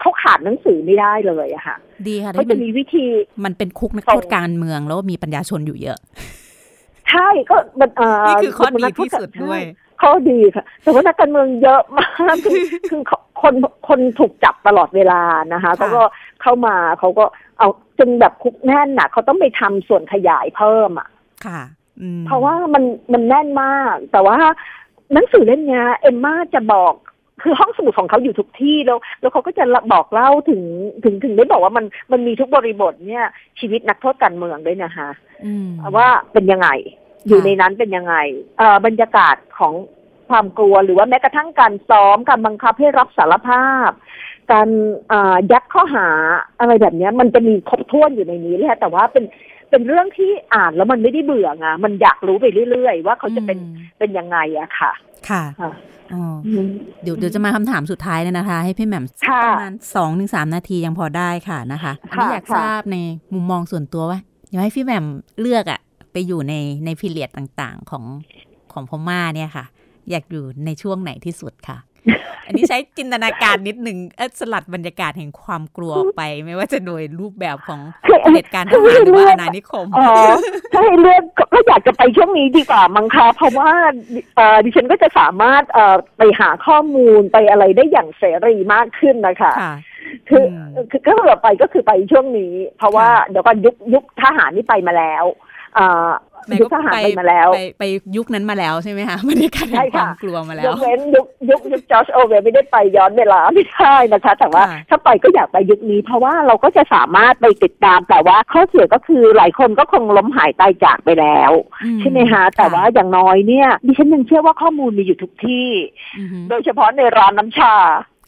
เขาขาดหนังสือไม่ได้เลยอะค่ะ ดีค่ะเขาที่จะมันมีวิธีมันเป็นคุกนักส่โทงษการเมืองแล้วมีปัญญาชนอยู่เยอะ ใช่ก็มันเอ่อนี่คือข้อดีนักโที่สุดด้วยใช่ข้อดีค่ะแต่ว่านักการเมืองเยอะมากคือคือคนคนถูกจับตลอดเวลานะคะเขาก็เข้ามาเขาก็เอาจนแบบคุกแน่นน่ะเขาต้องไปทำส่วนขยายเพิ่มอะค่ะอืมเพราะว่ามันมันแน่นมาก แต่ว่าหนังสือเล่มเนี้ยเอมมาจะบอก คือห้องสมุดของเขาอยู่ทุกที่แล้ว แล้วเขาก็จะบอกเล่าถึงถึงถึงได้บอกว่ามันมันมีทุกบริบทเนี่ย ชีวิตนักโทษการเมืองด้วยนะคะอืมว่าเป็นยังไง อยู่ในนั้นเป็นยังไงเอ่อบรรยากาศของความกลัวหรือว่าแม้กระทั่งการซ้อมการบังคับให้รับสารภาพ การอ่ายัดข้อหาอะไรแบบเนี้ยมันจะมีครบถ้วนอยู่ในนี้เลยค่ะแต่ว่าเป็น เป็นเรื่องที่อ่านแล้วมันไม่ได้เบื่อไงมันอยากรู้ไปเรื่อยๆ ว่าเขาจะเป็นอืมเป็นยังไงอะค่ะ ค่ะค่ะอ๋ออืมเดี๋ยวเดี๋ยวจะมาคำถามสุดท้ายเลยนะคะ ให้พี่แหม่มค่ะประมาณสองถึงสามนาทียังพอได้ค่ะนะคะอันนี้ค่ะอยากค่ะทราบในมุมมองส่วนตัวว่าอยากให้พี่แหม่มเลือกอะไปอยู่ในในพิเรียดต่างๆของของพม่าเนี่ยค่ะ อยากอยู่ในช่วงไหนที่สุดค่ะ อันนี้ใช้จินตนาการนิดหนึ่งเอ้ยสลัดบรรยากาศแห่งความกลัวออกไป ไม่ว่าจะโดยรูปแบบของคือเผด็จการทหารหรือว่าอาณานิคมอ๋อถ้าให้เลือกก็ก็อยากจะไปช่วงนี้ดีกว่ามั้งคะเพราะว่าเอ่อดิฉันก็จะสามารถเอ่อไปหาข้อมูลไปอะไรได้อย่างเสรีมากขึ้นนะคะค่ะคืออมคือก็เราไปก็คือไปช่วงนี้ เพราะว่าค่ะเดี๋ยวก่อนยุคยุคทหารนี่ไปมาแล้วอ่าแม่ ยุคก็ทหารไปไปมาแล้วไปไปยุคนั้นมาแล้วใช่ไหมคะบรรยากาศแห่ใช่งควาค่ะมกลัวมาแล้ยวกเว้นยุคยุคยุคจอร์จโอเวลไม่ได้ไปย้อนเวลาไม่ใช่นะคะ แต่ว่าค่ะถ้าไปก็อยากไปยุคนี้ เพราะว่าเราก็จะสามารถไปติดตามแต่ว่าข้อเสียก็คือหลายคนก็คงล้มหายตายจากไปแล้วอืใช่ไหมคะแต่ว่าอย่างน้อยเนี่ยดิฉันยังเชื่อว่าข้อมูลมีอยู่ทุกที่อือฮึโดยเฉพาะในร้านน้ำชา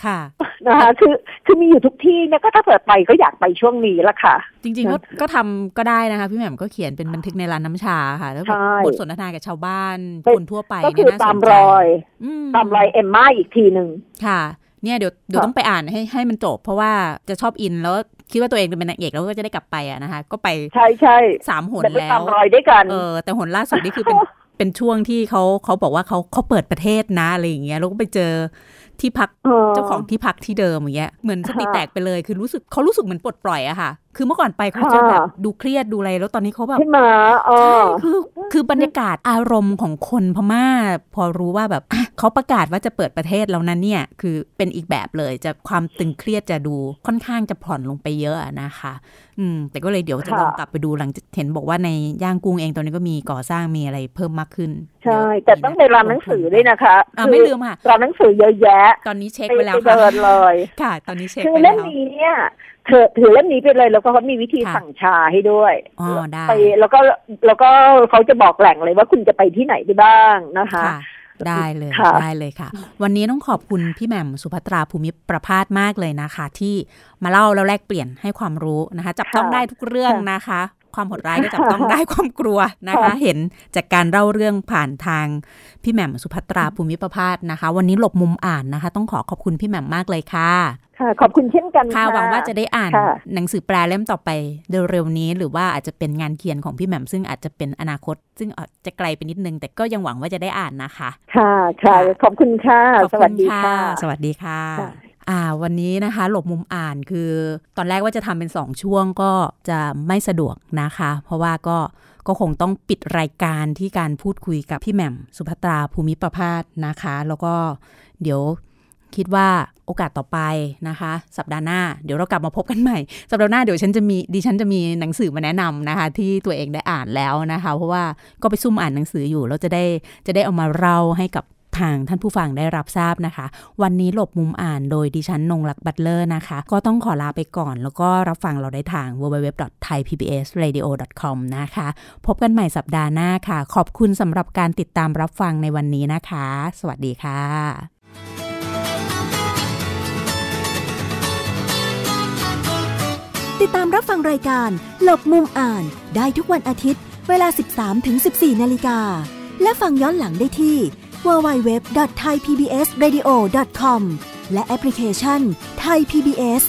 ค่ะนะคะคือคือมีอยู่ทุกที่เนี่ยก็ถ้าเกิดไปก็อยากไปช่วงนี้ละค่ะ จริงๆก็ก็ทำก็ได้นะคะ พี่แหม่มก็เขียนเป็นบันทึกในร้านน้ำชาค่ะ แล้วแบบใช่บทสนทนากับชาวบ้านเป็นคนทั่วไปก็เนี่คืยอน่าสตามนใจรอยอืตามรอยเอมมาอีกทีหนึ่งค่ะเนี่ยเดี๋ยวเดี๋ยวค่ะต้องไปอ่านให้ให้มันจบ เพราะว่าจะชอบอินแล้วคิดว่าตัวเองเป็นนางเอกแล้วก็จะได้กลับไปอะนะคะ ก็ไปใช่ใช่สามหนแต่ไปแล้ตาวมรอยด้วยกันเออแต่หนล่าสุดนี่คือเป็นเป็นช่วงที่เขาเขาบอกว่าเขาเขาเปิดประเทศนะอะไรอย่างเงี้ยแล้วก็ไปเจอ ที่พักเจ้าของที่พักที่เดิมอย่างเงี้ยเหมือนสติค่ะแตกไปเลยคือรู้สึกเขารู้สึกเหมือนปลดปล่อยอะค่ะ คือเมื่อก่อนไปเขาจะค่ะแบบดูเครียดดูอะไรแล้วตอนนี้เขาแบบใช่ไหมเอใช่อคือคือบรรยากาศอารมณ์ของคนพม่า พอรู้ว่าแบบอะเขาประกาศว่าจะเปิดประเทศแล้วนั้นเนี่ย คือเป็นอีกแบบเลยจะความตึงเครียดจะดูค่อนข้างจะผ่อนลงไปเยอะอะนะคะ อืม แต่ก็เลยเดี๋ยวจะค่ะลองกลับไปดูหลังจากเห็นบอกว่าในย่างกุ้งเองตอนนี้ก็มีก่อสร้างมีอะไรเพิ่มมากขึ้น ใช่เยะแต่ต้องไปร้านหนังสือด้วยนะคะอ่าไม่ลืมค่ะร้านหนังสือเยอะแยะ ตอนนี้เช็คไปไปแล้วไปค่ะเดินเลย ค่ะ ตอนนี้เช็คคือไปเล่แล้มวนี้เนี่ย เธอถือเล่มนี้ไปเลยแล้วก็เขามีวิธีค่ะสั่งชาให้ด้วยอ๋อได้ไปแล้วก็แล้วก็เขาจะบอกแหล่งเลยว่าคุณจะไปที่ไหนได้บ้างนะคะค่ะได้เลยค่ะได้เลยค่ะ วันนี้ต้องขอบคุณพี่แหม่มสุภัตราภูมิประพาสมากเลยนะคะ ที่มาเล่าแล้วแลกเปลี่ยนให้ความรู้นะคะ จับต้องได้ทุกเรื่องนะคะ ความโหดร้ายก็จับต้องได้ความกลัวนะคะ เห็นจากการเล่าเรื่องผ่านทางพี่แหม่มสุภัตราภูมิประพาสนะคะ วันนี้หลบมุมอ่านนะคะ ต้องขอขอบคุณพี่แหม่มมากเลยค่ะค่ะ ขอบคุณเช่นกันค่ะค่ะหวังว่าจะได้อ่านค่ะหนังสือแปลเล่มต่อไปเร็วๆนี้ หรือว่าอาจจะเป็นงานเขียนของพี่แหม่มซึ่งอาจจะเป็นอนาคต ซึ่งอาจจะไกลไปนิดนึง แต่ก็ยังหวังว่าจะได้อ่านนะคะ ค่ะค่ะขอบคุณค่ะขอบสณวัสดีค่ะ สวัสดีค่ะค่ะ อ่าวันนี้นะคะ หลบมุมอ่านคือ ตอนแรกว่าจะทำเป็นสองช่วงก็จะไม่สะดวกนะคะ เพราะว่าก็ก็คงต้องปิดรายการที่การพูดคุยกับพี่แหม่มสุภัตราภูมิประพาสนะคะ แล้วก็เดี๋ยวคิดว่าโอกาสต่อไปนะคะ สัปดาห์หน้าเดี๋ยวเรากลับมาพบกันใหม่ สัปดาห์หน้าเดี๋ยวฉันจะมีดิฉันจะมีหนังสือมาแนะนำนะคะ ที่ตัวเองได้อ่านแล้วนะคะ เพราะว่าก็ไปซุ่มอ่านหนังสืออยู่แล้วจะได้จะได้เอามาเล่าให้กับ ทางท่านผู้ฟังได้รับทราบนะคะ วันนี้หลบมุมอ่านโดยดิฉันนงลักษ์บัตเลอร์นะคะ ก็ต้องขอลาไปก่อน แล้วก็รับฟังเราได้ทาง www.thaipbsradio.com นะคะ พบกันใหม่สัปดาห์หน้าค่ะ ขอบคุณสำหรับการติดตามรับฟังในวันนี้นะคะ สวัสดีค่ะ ติดตามรับฟังรายการหลบมุมอ่านได้ทุกวันอาทิตย์ เวลา 13-14 นาฬิกาและฟังย้อนหลังได้ที่ www.thaipbsradio.com และแอปพลิเคชัน Thai PBS